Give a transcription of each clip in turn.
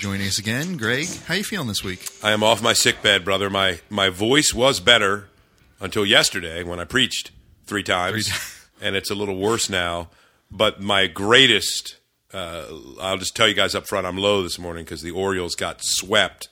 joining us again. Greg, how you feeling this week? I am off my sick bed, brother. My my voice was better until yesterday when I preached three times, and it's a little worse now. But my greatest, uh, I'll just tell you guys up front, I'm low this morning because the Orioles got swept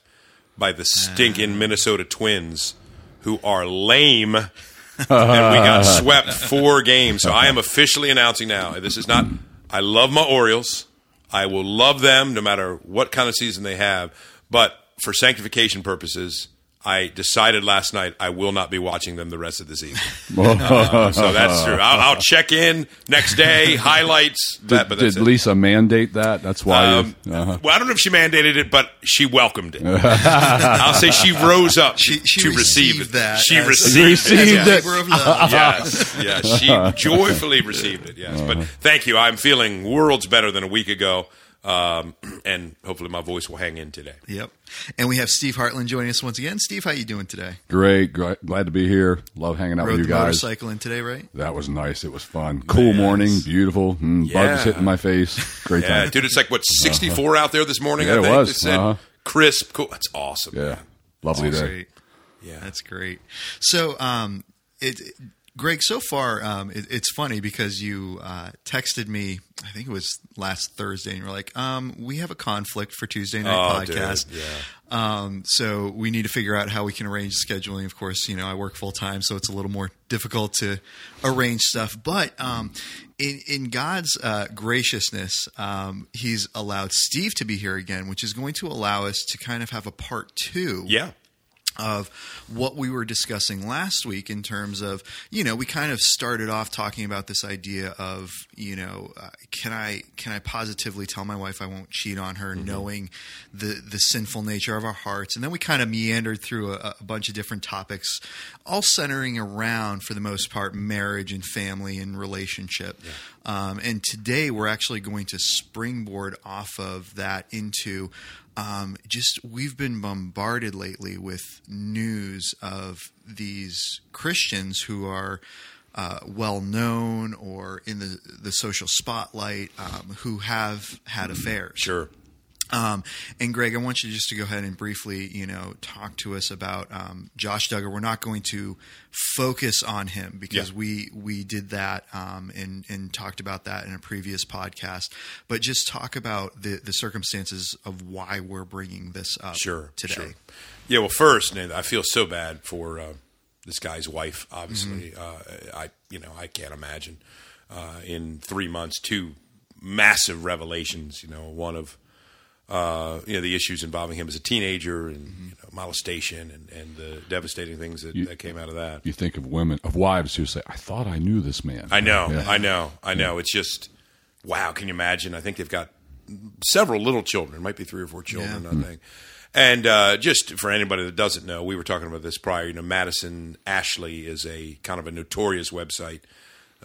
by the stinking Minnesota Twins, who are lame. and we got swept four games. So I am officially announcing now. This is not. I love my Orioles. I will love them no matter what kind of season they have. But for sanctification purposes, I decided last night I will not be watching them the rest of the season. Uh, so that's true. I'll, I'll, check in next day, highlights. Did, that, but did it. Lisa mandate that? That's why. Um, uh-huh. Well, I don't know if she mandated it, but she welcomed it. I'll say she rose up She, she to receive received it. that. She received, Received it. it. Labor of love. yes, yes, she joyfully received it. Yes, but thank you. I'm feeling worlds better than a week ago, um, and hopefully my voice will hang in today. Yep. And we have Steve Hartland joining us once again. Steve, how you doing today? Great, great. Glad to be here. Love hanging out Rode with you the guys. motorcycle in today, right? That was nice. It was fun. Cool morning, beautiful. Mm, Yeah. Bugs hitting my face. Great Yeah, time. dude, it's like what 64 out there this morning. Yeah, I it think was. It said Uh-huh. crisp, cool. That's awesome. Yeah, man. lovely That's day. great. Yeah. That's great. So, um, it, Greg, so far, um, it, it's funny because you uh, texted me. I think it was last Thursday, and you were like, um, "We have a conflict for Tuesday night Oh, dude, podcast." yeah. Um, so we need to figure out how we can arrange scheduling. Of course, you know I work full time, so it's a little more difficult to arrange stuff. But um, in, in God's uh, graciousness, um, He's allowed Steve to be here again, which is going to allow us to kind of have a part two Yeah. Of what we were discussing last week in terms of you know we kind of started off talking about this idea of you know uh, can I can I positively tell my wife I won't cheat on her knowing the the sinful nature of our hearts? And then we kind of meandered through a, a bunch of different topics all centering around for the most part marriage and family and relationship. Um, and today we're actually going to springboard off of that into um, just we've been bombarded lately with news of these Christians who are uh, well known or in the the social spotlight um, who have had affairs. Sure. Um, and Greg, I want you just to go ahead and briefly, you know, talk to us about um, Josh Duggar. We're not going to focus on him because Yeah. we we did that um, and and talked about that in a previous podcast. But just talk about the the circumstances of why we're bringing this up Sure. today. Sure. Yeah. Well, first, I feel so bad for uh, this guy's wife. Obviously, Mm-hmm. uh, I you know I can't imagine uh, in three months two massive revelations. You know, one of uh, you know the issues involving him as a teenager and Mm-hmm. you know, molestation and, and the devastating things that, that came out of that. You think of women, of wives who say, "I thought I knew this man." I know, Yeah. I know, I know. It's just wow. Can you imagine? I think they've got several little children. It might be three or four children. Yeah. I think. And uh, just for anybody that doesn't know, we were talking about this prior. You know, Madison Ashley is a kind of a notorious website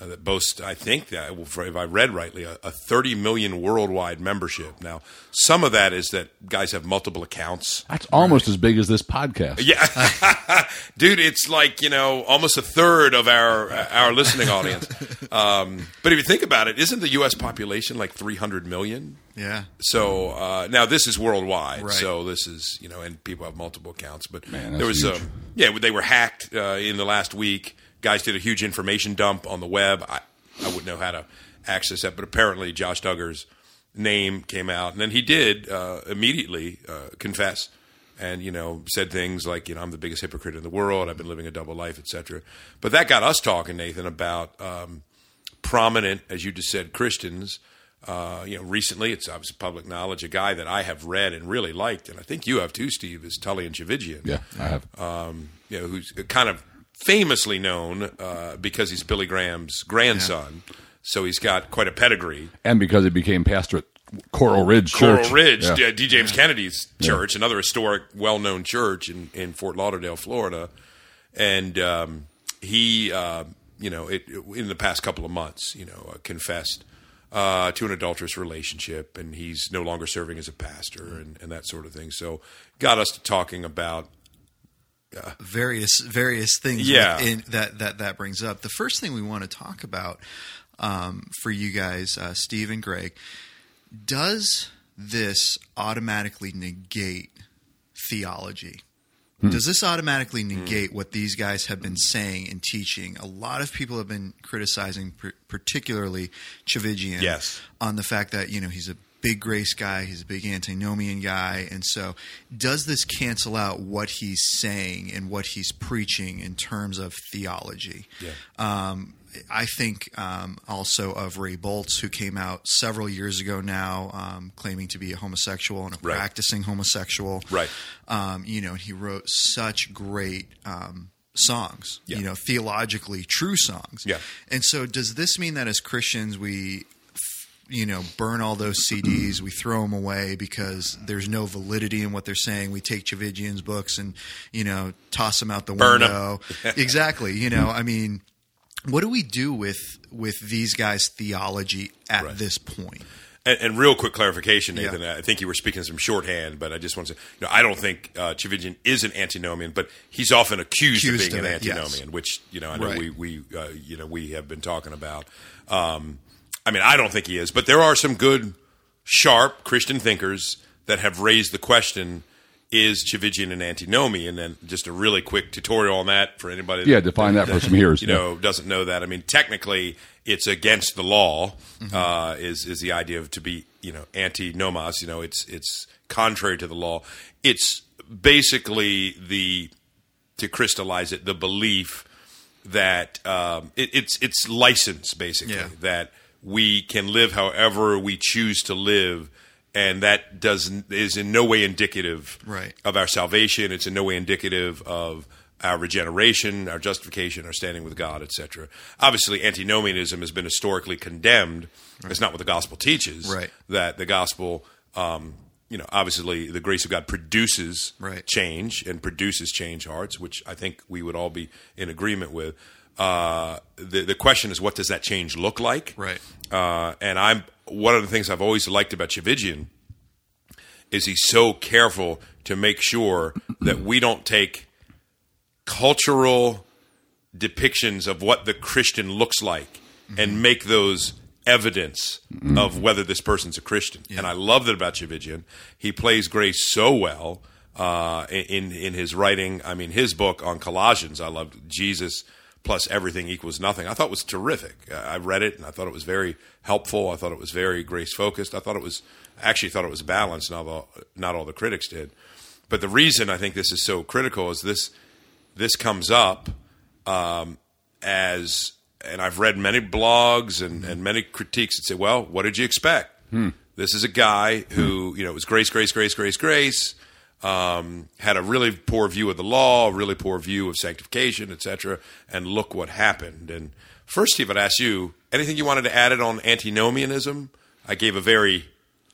uh, that boasts, I think, that if I read rightly, a, a 30 million worldwide membership. Now, some of that is that guys have multiple accounts. That's almost as big as this podcast. Yeah, dude, it's like you know almost a third of our our listening audience. Um, but if you think about it, isn't the U.S. population like 300 million? Yeah. So uh, now this is worldwide. Right. So this is you know, and people have multiple accounts. But Man, that's there was huge. um, yeah, they were hacked uh, in the last week. Guys did a huge information dump on the web. I I wouldn't know how to access that, but apparently Josh Duggar's name came out, and then he did uh, immediately uh, confess. And you know, said things like, you know, I'm the biggest hypocrite in the world. I've been living a double life, etc. But that got us talking, Nathan, about um, prominent, as you just said, Christians. Uh, you know, recently it's obviously public knowledge. A guy that I have read and really liked, and I think you have too, Steve, is Tullian Tchividjian. Yeah, I have. Um, you know, who's kind of famously known uh, because he's Billy Graham's grandson. So he's got quite a pedigree. and because he became pastor at Coral Ridge Coral Church. Ridge, Yeah. D. James Kennedy's church, another historic, well-known church in, in Fort Lauderdale, Florida, and um, he, uh, you know, it, in the past couple of months, you know, uh, confessed uh, to an adulterous relationship, and he's no longer serving as a pastor and, and that sort of thing. So, got us to talking about various various things Yeah. that that that brings up. The first thing we want to talk about um, for you guys, uh, Steve and Greg, does this automatically negate theology? Hmm. Does this automatically negate what these guys have been saying and teaching? A lot of people have been criticizing, pr- particularly Tchividjian, Yes. on the fact that you know he's a big grace guy, he's a big antinomian guy, and so does this cancel out what he's saying and what he's preaching in terms of theology? Yeah. Um, I think um, also of Ray Boltz, who came out several years ago now, um, claiming to be a homosexual and a Right. practicing homosexual. Right. Um, you know, he wrote such great um, songs. Yeah. You know, theologically true songs. Yeah. And so, does this mean that as Christians we, you know, burn all those CDs, we throw them away because there's no validity in what they're saying? We take Tchividjian's books and you know toss them out the Burn window. exactly. You know, I mean, what do we do with with these guys' theology at Right. this point? And, and real quick clarification, Yeah. Nathan. I think you were speaking some shorthand, but I just want to say, you know, I don't think uh, Tchividjian is an antinomian, but he's often accused, Accused of being of an it, yes. antinomian, which you know I know Right. we we uh, you know we have been talking about. Um, I mean, I don't think he is, but there are some good, sharp Christian thinkers that have raised the question: Is Tchividjian an antinomian? And then just a really quick tutorial on that for anybody. Yeah, define that for some hearers. you know doesn't know that. I mean, technically, it's against the law. Uh, is is the idea of to be you know anti nomos? You know, it's it's contrary to the law. It's basically the to crystallize it the belief that um, it, it's it's license basically Yeah. that we can live however we choose to live. And that does is in no way indicative Right. of our salvation. It's in no way indicative of our regeneration, our justification, our standing with God, etc. Obviously, antinomianism has been historically condemned. It's not what the gospel teaches. Right. That the gospel, um, you know, obviously the grace of God produces Right. change and produces change hearts, which I think we would all be in agreement with. Uh, the the question is, what does that change look like? Right. Uh, and I'm one of the things I've always liked about Tchividjian is he's so careful to make sure that we don't take cultural depictions of what the Christian looks like and make those evidence of whether this person's a Christian. And I love that about Tchividjian. He plays grace so well uh, in in his writing. I mean, his book on Colossians, I loved Jesus plus everything equals nothing. I thought was terrific. I I read it and I thought it was very helpful. I thought it was very grace focused. I thought it was actually thought it was balanced. Not all, not all the critics did. But the reason I think this is so critical is this this comes up um, as, and I've read many blogs and, and many critiques that say, well, what did you expect? Hmm. This is a guy who, hmm. you know, it was grace, grace, grace, grace, grace, um, had a really poor view of the law, a really poor view of sanctification, etc. And look what happened. And first, Steve, I'd ask you anything you wanted to add it on antinomianism. I gave a very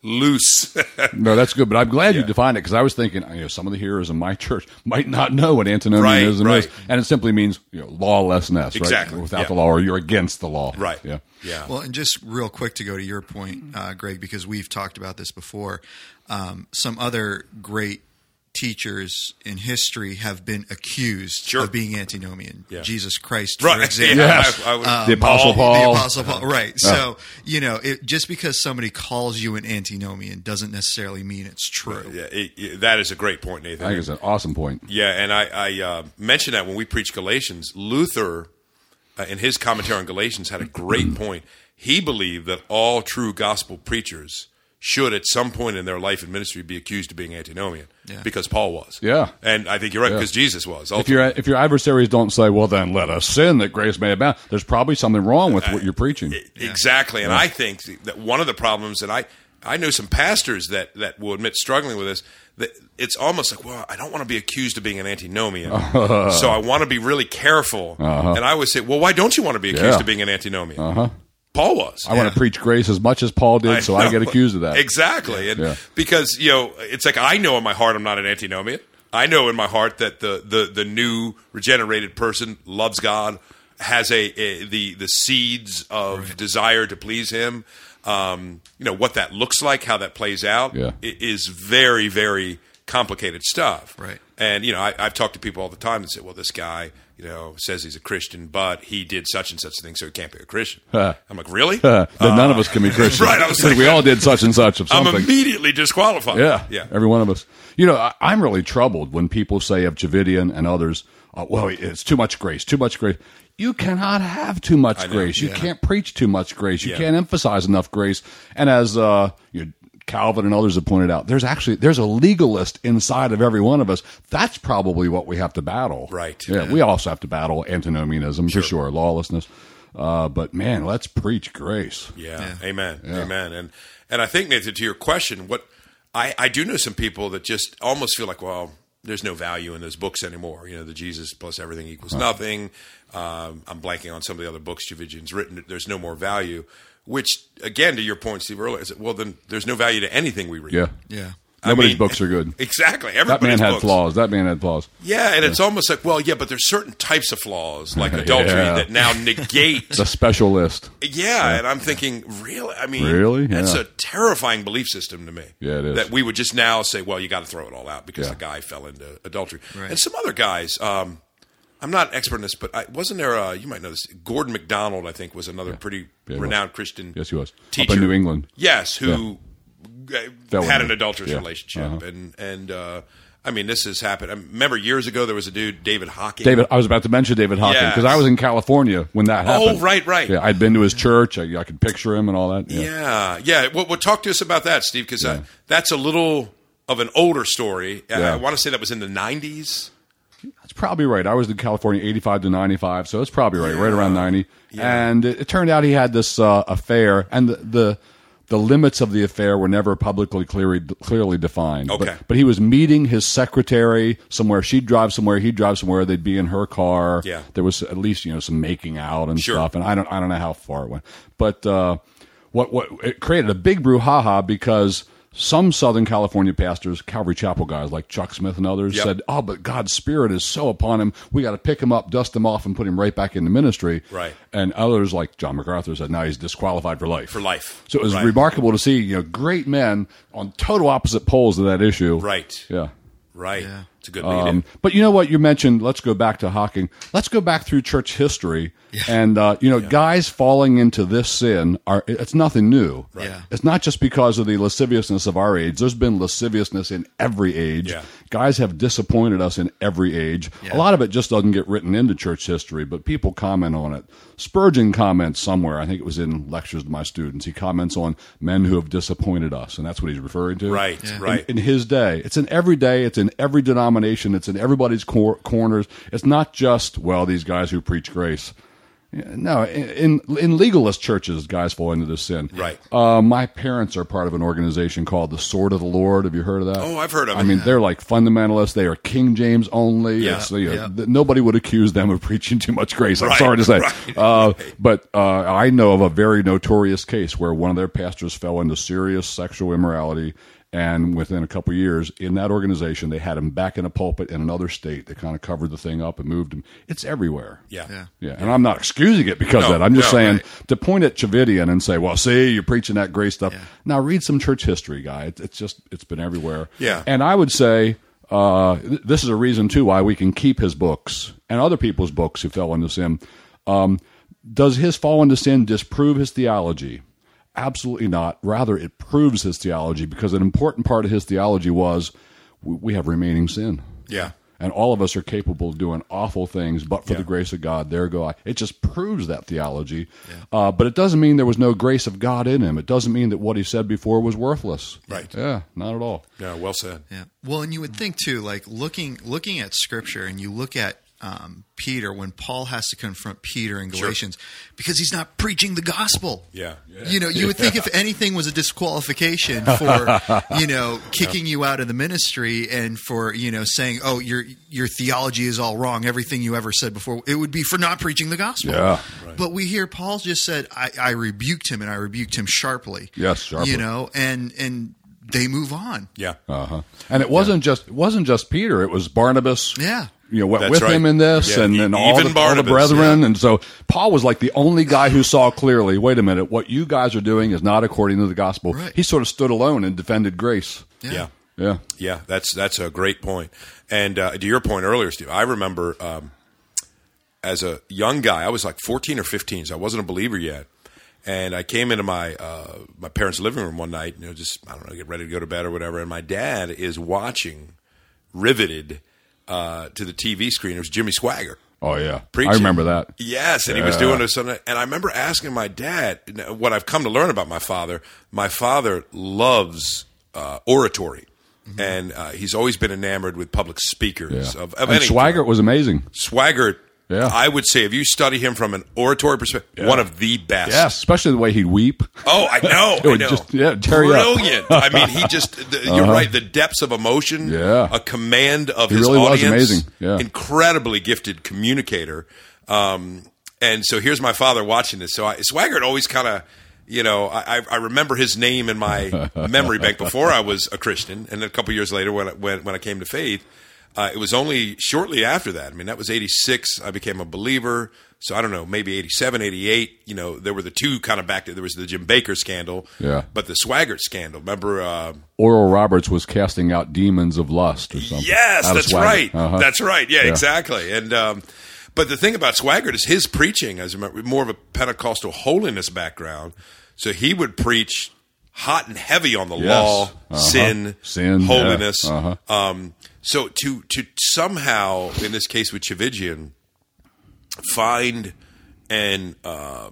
loose. No, that's good. But I'm glad you defined it because I was thinking, you know, some of the hearers in my church might not know what antinomianism Right, is, and it simply means you know, lawlessness, Exactly, right? Without yeah. the law, or you're against the law, right. Yeah. Yeah. Well, and just real quick to go to your point, uh, Greg, because we've talked about this before. Um, some other great teachers in history have been accused Sure. of being antinomian. Yeah. Jesus Christ, right. for example. Yeah, Yes. I- I would- Um, The Apostle Paul. The Apostle Paul, right? So you know, it, just because somebody calls you an antinomian doesn't necessarily mean it's true. Yeah, it, it- that is a great point, Nathan. I think it's an awesome point. Yeah, and I, I uh, mentioned that when we preached Galatians, Luther, uh, in his commentary on Galatians, had a great point. He believed that all true gospel preachers should, at some point in their life and ministry, be accused of being antinomian, Yeah. because Paul was. Yeah. and I think you're right Yeah. because Jesus was. If your if your adversaries don't say, "Well, then let us sin that grace may abound," there's probably something wrong with what you're preaching. Exactly, and I think that one of the problems that I I know some pastors that that will admit struggling with this. That it's almost like, well, I don't want to be accused of being an antinomian, so I want to be really careful. And I would say, well, why don't you want to be accused Uh-huh. Yeah. of being an antinomian? Paul was. I want to preach grace as much as Paul did, so I get accused of that. Exactly. And Yeah. because, you know, it's like I know in my heart I'm not an antinomian. I know in my heart that the, the, the new regenerated person loves God, has a, a the the seeds of desire to please him. Um, you know, what that looks like, how that plays out Yeah. is very, very complicated stuff. Right. And you know, I, I've talked to people all the time that say, "Well, this guy, you know, says he's a Christian, but he did such and such a thing, so he can't be a Christian." Huh. I'm like, "Really?" then none of us can be Christians. right, I was we all did such and such of something. I'm immediately disqualified. Yeah, yeah. Every one of us. You know, I, I'm really troubled when people say of Tchividjian and others, uh, "Well, it's too much grace, too much grace." You cannot have too much know, grace. You yeah. can't preach too much grace. You Yeah. can't emphasize enough grace. And as uh, you Calvin and others have pointed out, there's actually there's a legalist inside of every one of us. That's probably what we have to battle. Right. Yeah. We also have to battle antinomianism for sure, lawlessness. Uh, but man, let's preach grace. Yeah. Amen. Amen. And and I think Nathan, to your question, what I, I do know some people that just almost feel like, well, there's no value in those books anymore. You know, the Jesus plus everything equals nothing. Um, I'm blanking on some of the other books Tchividjian's written. There's no more value. Which, again, to your point, Steve, earlier, is that, well, then there's no value to anything we read. Yeah. Yeah. I Nobody's mean- books are good. Exactly. That man had books. flaws. That man had flaws. Yeah, and it's almost like, well, yeah, but there's certain types of flaws, like adultery, Yeah. that now negate the a special list. Yeah, and I'm thinking, really? I mean, Really? That's a terrifying belief system to me. Yeah, it is. That we would just now say, well, you got to throw it all out because Yeah. the guy fell into adultery. Right. And some other guys, um, I'm not an expert in this, but I, wasn't there? A, you might know this. Gordon MacDonald, I think, was another pretty Yeah, renowned Christian. Yes, he was. Teacher Up in New England. Yes, who uh Fell had an adulterous Yeah. relationship, Uh-huh. and and uh, I mean, this has happened. I remember years ago there was a dude, David Hocking. David, I was about to mention David Hawkins Yes. because I was in California when that happened. Oh, right, right. Yeah, I'd been to his church. I, I could picture him and all that. Yeah. Yeah, yeah. Well, well talk to us about that, Steve, because that's a little of an older story. I- I want to say that was in the '90s. That's probably right. I was in California 85 to 95, so it's probably right, right around 90. Yeah. And it, it turned out he had this uh, affair, and the, the the limits of the affair were never publicly clearly, clearly defined. Okay. But, but he was meeting his secretary somewhere. She'd drive somewhere, he'd drive somewhere. They'd be in her car. Yeah. There was at least you know some making out and Sure. stuff. And I don't I don't know how far it went, but uh, what what it created a big brouhaha because. Some Southern California pastors, Calvary Chapel guys like Chuck Smith and others, Yep. said, "Oh, but God's Spirit is so upon him. We got to pick him up, dust him off, and put him right back into ministry." Right. And others, like John MacArthur, said, "Now he's disqualified for life." For life. So it was Right. remarkable to see, you know, great men on total opposite poles of that issue. Right. Yeah. Right. Yeah. It's a good lead. Um, but you know what you mentioned? Let's go back to Hocking. Let's go back through church history, and uh, you know, guys falling into this sin are it's nothing new. Right. Yeah. It's not just because of the lasciviousness of our age. There's been lasciviousness in every age. Guys have disappointed us in every age. Yeah. A lot of it just doesn't get written into church history, but people comment on it. Spurgeon comments somewhere. I think it was in lectures to my students. He comments on men who have disappointed us, and that's what he's referring to. Right, Yeah. right. In, in his day, it's in every day. It's in every denomination. It's in everybody's cor- corners. It's not just well these guys who preach grace. No, in in legalist churches, guys fall into this sin. Right. Uh, my parents are part of an organization called the Sword of the Lord. Have you heard of that? Oh, I've heard of I it. I mean, they're like fundamentalists. They are King James only. Yeah, you know, yeah. nobody would accuse them of preaching too much grace. I'm Right, sorry to say, right, uh, right. but uh, I know of a very notorious case where one of their pastors fell into serious sexual immorality. And within a couple of years, in that organization, they had him back in a pulpit in another state. They kind of covered the thing up and moved him. It's everywhere. yeah. Yeah. Yeah, and I'm not excusing it because No, of that. I'm just no, saying right. to point at Tchividjian and say, "Well, see, you're preaching that grace stuff." Yeah. Now read some church history, guy. It's, it's just it's been everywhere. Yeah. and I would say uh, th- this is a reason too why we can keep his books and other people's books who fell into sin. Um, does his fall into sin disprove his theology? Absolutely not. Rather, it proves his theology because an important part of his theology was we, we have remaining sin. Yeah. And all of us are capable of doing awful things, but for Yeah. the grace of God, there go I. It just proves that theology. Uh, but it doesn't mean there was no grace of God in him. It doesn't mean that what he said before was worthless. Right. Yeah, not at all. Yeah. Well said. Yeah. Well, and you would think too, like looking looking at Scripture, and you look at um, Peter when Paul has to confront Peter in Galatians because he's not preaching the gospel. Yeah. You know, you would think if anything was a disqualification for you know kicking you out of the ministry and for you know saying, "Oh, your your theology is all wrong. Everything you ever said before," it would be for not preaching the gospel. Yeah. But we hear Paul just said, I, "I rebuked him, and I rebuked him sharply." Yes, sharply. You know, and and they move on. Yeah. Uh huh. And it wasn't just it wasn't just Peter. It was Barnabas. Yeah. You know, went That's with right. him in this, Yeah, and then all the, all the Barnabas, brethren, and so Paul was like the only guy who saw clearly. Wait a minute, what you guys are doing is not according to the gospel. Right. He sort of stood alone and defended grace. Yeah. Yeah. Yeah, that's that's a great point. And uh, to your point earlier, Steve, I remember um, as a young guy, I was like 14 or 15, so I wasn't a believer yet. And I came into my uh, my parents' living room one night, you know, just I don't know, get ready to go to bed or whatever. And my dad is watching, riveted uh, to the TV screen. It was Jimmy Swaggart. Oh yeah, Preaching. I remember that. Yes, and he was doing this, and I remember asking my dad what I've come to learn about my father. My father loves uh, oratory, and uh, he's always been enamored with public speakers Yeah. of, of and any Swaggart was amazing. Swaggart. Yeah. I would say if you study him from an oratory perspective, one of the best. Yes, especially the way he'd weep. Oh, I know. It I know. just- yeah, tear. Brilliant. I mean, he just, the, you're right, the depths of emotion, Yeah. a command of He his really was audience. amazing. Yeah. Incredibly gifted communicator. Um, and so here's my father watching this. So I, Swaggart always kind of, you know, I, I- I remember his name in my memory bank before I was a Christian. And then a couple years later when, I- when, when I came to faith, uh, it was only shortly after that. I mean, that was 86. I became a believer. So I don't know, maybe 87, 88. You know, there were the two kind of back there. There was the Jim Bakker scandal. Yeah. But the Swaggart scandal. Remember, uh, Oral Roberts was casting out demons of lust or something. Yes, that's right. Uh-huh. That's right. Yeah, Yeah. exactly. And um, but the thing about Swaggart is his preaching, as more of a Pentecostal holiness background. So he would preach hot and heavy on the Yes. law, Uh-huh. sin, Sin, yeah. holiness. Uh-huh. Um, so to to somehow, in this case with Tchividjian, find and uh,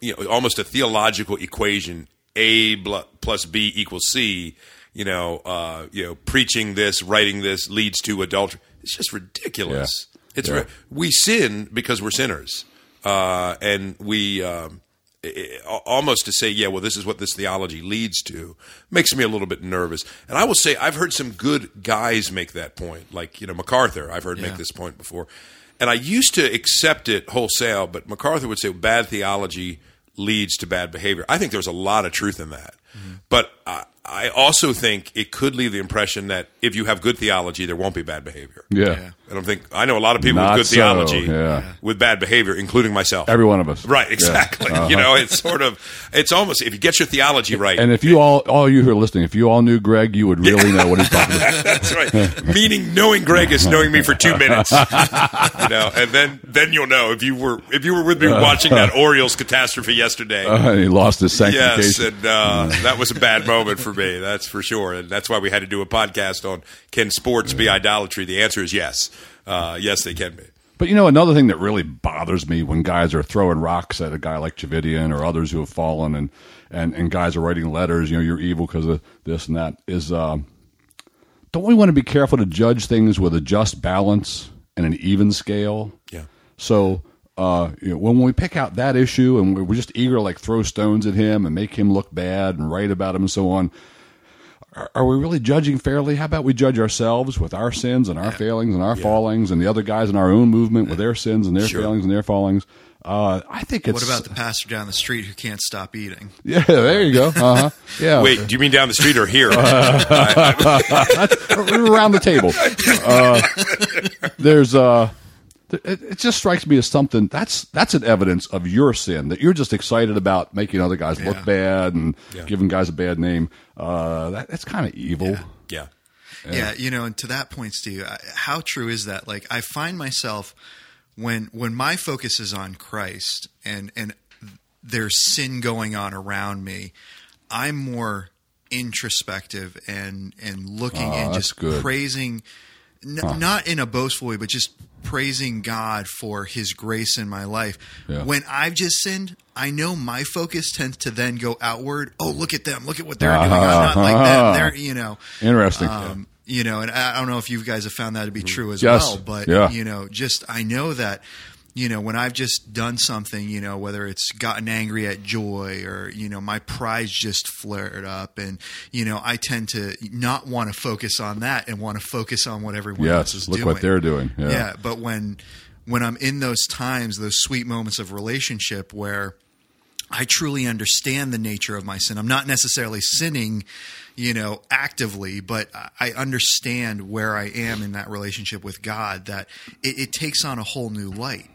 you know almost a theological equation: A plus B equals C. You know, uh, you know, preaching this, writing this leads to adultery. It's just ridiculous. It's Yeah. we sin because we're sinners, uh, and we. Um, i- i- almost to say, yeah, well, this is what this theology leads to, makes me a little bit nervous. And I will say, I've heard some good guys make that point, like you know MacArthur. I've heard Yeah. make this point before, and I used to accept it wholesale. But MacArthur would say bad theology leads to bad behavior. I think there's a lot of truth in that, mm-hmm. but I, I also think it could leave the impression that if you have good theology, there won't be bad behavior. Yeah. Yeah. I don't think I know a lot of people Not with good so, theology yeah. with bad behavior, including myself. Every one of us. Right, Yeah. exactly. Uh-huh. You know, it's sort of, it's almost if you get your theology right. And if you all, all you who are listening, if you all knew Greg, you would really know what he's talking about. that's right. Meaning, knowing Greg is knowing me for two minutes. you know, and then then you'll know if you were if you were with me watching that Orioles catastrophe yesterday. Uh, he lost his sanctification. Yes, and uh, that was a bad moment for me. That's for sure, and that's why we had to do a podcast on can sports be idolatry. The answer is yes, uh, yes, they can be. But you know, another thing that really bothers me when guys are throwing rocks at a guy like Tchividjian or others who have fallen, and and, and guys are writing letters, you know, you're evil because of this and that, is um, don't we want to be careful to judge things with a just balance and an even scale? Yeah. So uh, you know, when we pick out that issue and we're just eager to like throw stones at him and make him look bad and write about him and so on, are, are we really judging fairly? How about we judge ourselves with our sins and our failings and our fallings, and the other guys in our own movement with their sins and their Sure. failings and their fallings? Uh, I think it's What about the pastor down the street who can't stop eating? yeah. There you go. Uh huh. Yeah. Wait, do you mean down the street or here? around the table. Uh, there's uh, th- it, it just strikes me as something that's that's an evidence of your sin that you're just excited about making other guys look bad and Yeah. giving guys a bad name. Uh, that, that's kind of evil. yeah. Yeah. you know, and to that point, Steve, how true is that? Like, I find myself when when my focus is on Christ and and there's sin going on around me, I'm more introspective and and looking Ah, and just good. praising, n- not in a boastful way, but just praising God for His grace in my life. Yeah. When I've just sinned, I know my focus tends to then go outward. Oh, look at them! Look at what they're doing. I'm not like them. They're you know. Interesting. Um, you know, and I I don't know if you guys have found that to be true as Yes. well, but Yeah. you know, just I know that you know when I've just done something, you know, whether it's gotten angry at joy or you know my pride's just flared up, and you know I tend to not want to focus on that and want to focus on what everyone else is doing. yes. is Look doing. what they're doing. Yeah. Yeah, but when when I'm in those times, those sweet moments of relationship where I truly understand the nature of my sin. I'm not necessarily sinning, you know, actively, but I understand where I am in that relationship with God. That it, it takes on a whole new light.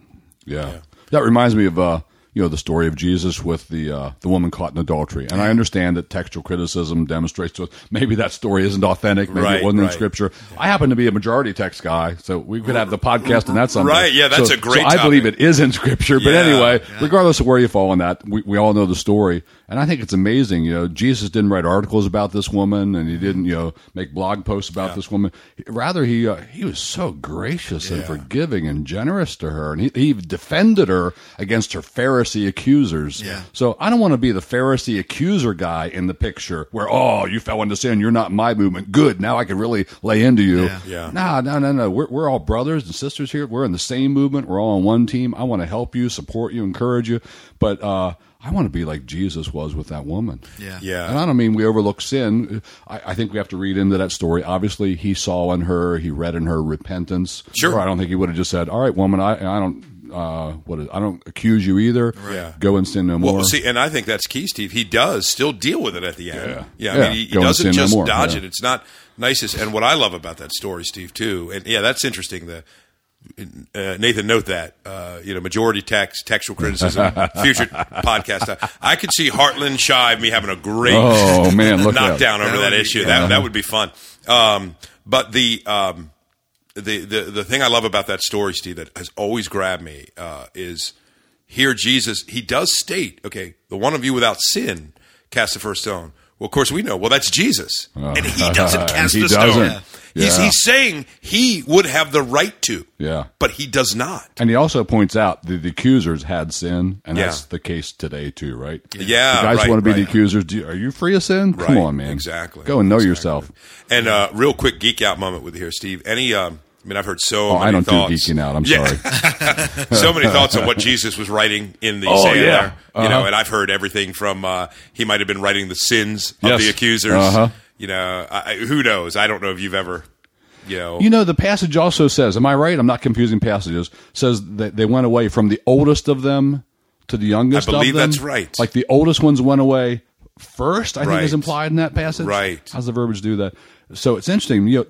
Yeah. That reminds me of uh, you know the story of Jesus with the uh, the woman caught in adultery. And I understand that textual criticism demonstrates to us maybe that story isn't authentic, maybe Right, it wasn't right. in Scripture. I happen to be a majority text guy, so we could have the podcast and that's something. Right, yeah, that's So- a great So I believe it is in Scripture, but Yeah, anyway, regardless of where you fall on that, we, we all know the story, and I think it's amazing. You know, Jesus didn't write articles about this woman, and he didn't you know make blog posts about this woman. Rather, he uh, he was so gracious and forgiving and generous to her, and he, he defended her against her Pharisee accusers. Yeah. So I don't want to be the Pharisee accuser guy in the picture where oh you fell into sin, you're not my movement. Good, now I can really lay into you. Yeah. Yeah. No, no, no, no. We're, we're all brothers and sisters here. We're in the same movement. We're all on one team. I want to help you, support you, encourage you. But uh, I want to be like Jesus was with that woman. Yeah. Yeah. And I don't mean we overlook sin. I, I think we have to read into that story. Obviously, he saw in her, he read in her repentance. Sure. Or I don't think he would have just said, "All right, woman, I, I don't, uh, what is, I don't accuse you either. Yeah. Go and sin no more." Well, see, and I think that's key, Steve. He does still deal with it at the end. Yeah. Yeah, I mean, he, he Go and doesn't sin no just more. dodge Yeah. it. It's not nicest. And what I love about that story, Steve, too, and yeah, that's interesting. The uh, Nathan, note that uh, you know majority text, textual criticism, future podcast. I could see Hartland Shive me having a great Oh, man, knockdown over That that, would be- issue. yeah. That that would be fun. Um, but the um, the, the the thing I love about that story, Steve, that has always grabbed me uh, is here Jesus. He does state, okay, the one of you without sin cast the first stone. Well, of course we know. Well, that's Jesus, and he doesn't And cast he the stone. doesn't. He's Yeah. he's saying he would have the right to, Yeah. but he does not. And he also points out that the accusers had sin, and Yeah. that's the case today too, right? Yeah, you guys right, want to be the accusers? Do you, are you free of sin? Come on, man. exactly, Go and know exactly. yourself. And uh, real quick geek out moment with you here, Steve. Any, um, I mean, I've heard so Oh, many I don't thoughts. do geeking out. I'm Yeah. sorry. so many thoughts on what Jesus was writing in the Oh, sand yeah. there. You know, Uh-huh. and I've heard everything from uh, he might have been writing the sins of the accusers. Uh-huh. You know, I, who knows? I don't know if you've ever, you know, You know, the passage also says, am I right? I'm not confusing passages. Says that they went away from the oldest of them to the youngest I believe of them. that's right. Like the oldest ones went away first, I think is implied in that passage. Right. How's the verbiage do that? So it's interesting. You know,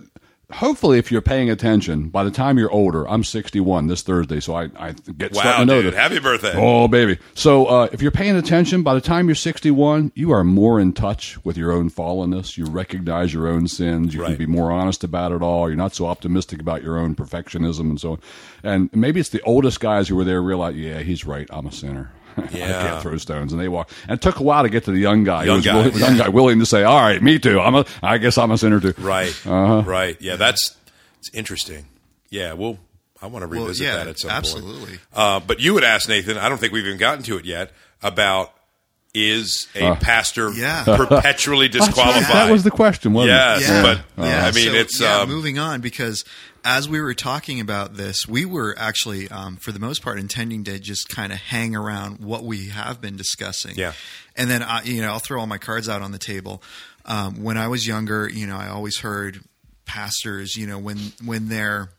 hopefully if you're paying attention, by the time you're older, I'm 61 this Thursday, so I, I get wow, starting to know dude, that. happy birthday. Oh, baby. So, uh, if you're paying attention, by the time you're 61, you are more in touch with your own fallenness. You recognize your own sins. You can be more honest about it all. You're not so optimistic about your own perfectionism and so on. And maybe it's the oldest guys who were there realize, yeah, he's right. I'm a sinner. I Yeah. can't throw stones. And they walk. And it took a while to get to the young guy. who Young was guy, willing, young guy willing to say, all right, me too. I'm a, I guess I'm a sinner too. Right, Uh-huh. right. Yeah, that's it's interesting. Yeah, well, I want to Well, revisit yeah, that at some point. absolutely. Uh, but you would ask Nathan. I don't think we've even gotten to it yet about is a pastor Yeah. perpetually That's right. disqualified? That was the question, wasn't Yes, it? Yeah, but yeah. I mean, So, it's yeah, um, moving on because as we were talking about this, we were actually, um, for the most part, intending to just kind of hang around what we have been discussing. Yeah. and then I, you know, I'll throw all my cards out on the table. Um, when I was younger, you know, I always heard pastors, you know, when when they're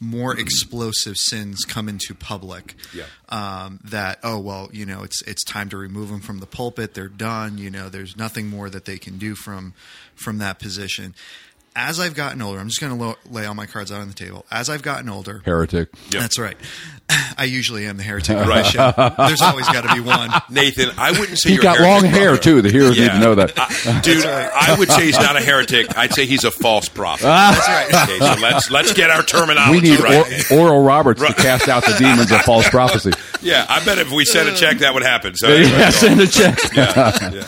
more explosive sins come into public. Yeah. Um, that oh well, you know it's it's time to remove them from the pulpit. They're done. You know, there's nothing more that they can do from from that position. As I've gotten older, I'm just going to lo- lay all my cards out on the table. As I've gotten older, Heretic. Yep. that's right. I usually am the heretic of the show. There's always got to be one. Nathan. I wouldn't say He you're got a heretic, long hair brother. too. The heroes need Yeah. to know that. dude. I would say he's not a heretic. I'd say he's a false prophet. Ah. That's right. Okay, so let's let's get our we terminology need right. or, Oral Roberts to cast out the demons of false prophecy. yeah, I bet if we sent a check, that would happen. So anyway, yeah, send a check. yeah, yeah.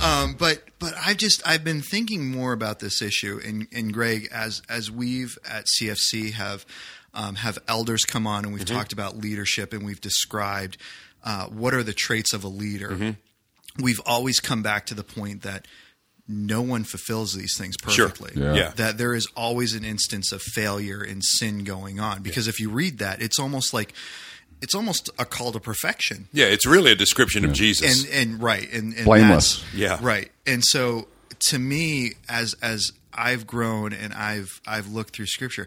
Um, but but I've just I've been thinking more about this issue, and, and Greg, as as we've at CFC have um, have elders come on, and we've talked about leadership, and we've described uh, what are the traits of a leader. We've always come back to the point that no one fulfills these things Sure. perfectly. Yeah. Yeah. That there is always an instance of failure and sin going on. Because if you read that, it's almost like it's almost a call to perfection Yeah, it's really a description of Jesus. and and right and, and Blameless. Yeah. right and so to me as as i've grown and i've i've looked through scripture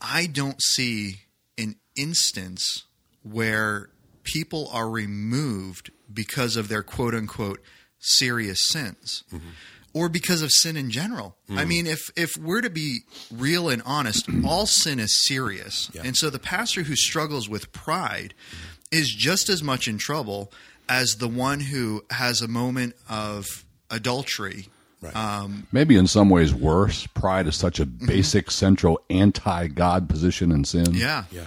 i don't see an instance where people are removed because of their quote unquote serious sins Mm-hmm. Or because of sin in general. I Mm. mean, if if we're to be real and honest, all sin is serious. Yeah. And so the pastor who struggles with pride is just as much in trouble as the one who has a moment of adultery. Maybe in some ways worse. Pride is such a basic, central, anti-God position in sin. Yeah. Yeah.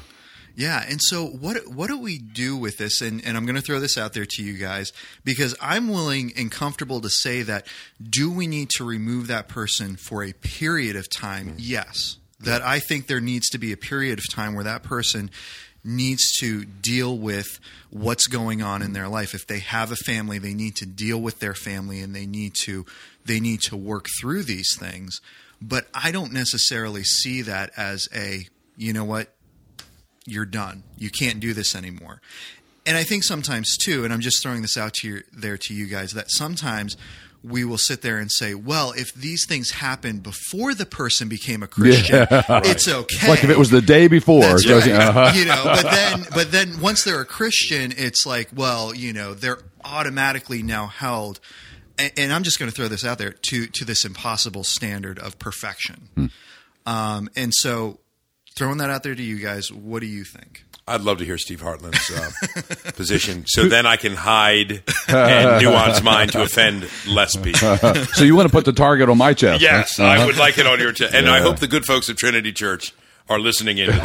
Yeah, and so what what do we do with this? And, and I'm going to throw this out there to you guys because I'm willing and comfortable to say that do we need to remove that person for a period of time? Mm-hmm. Yes. That I think there needs to be a period of time where that person needs to deal with what's going on in their life. If they have a family, they need to deal with their family and they need to they need to work through these things. But I don't necessarily see that as a, you know what, you're done. You can't do this anymore. And I think sometimes too, and I'm just throwing this out to you, there to you guys, that sometimes we will sit there and say, well, if these things happened before the person became a Christian, it's okay. Like if it was the day before. Right. uh-huh. You know, but then, but then once they're a Christian, it's like, well, you know, they're automatically now held. And, and I'm just going to throw this out there to to this impossible standard of perfection. Hmm. Um, and so, throwing that out there to you guys, what do you think? I'd love to hear Steve Hartland's uh, position, so then I can hide and nuance mine to offend less people. so you want to put the target on my chest? Yes, huh? I would like it on your chest, and I hope the good folks of Trinity Church are listening in to the,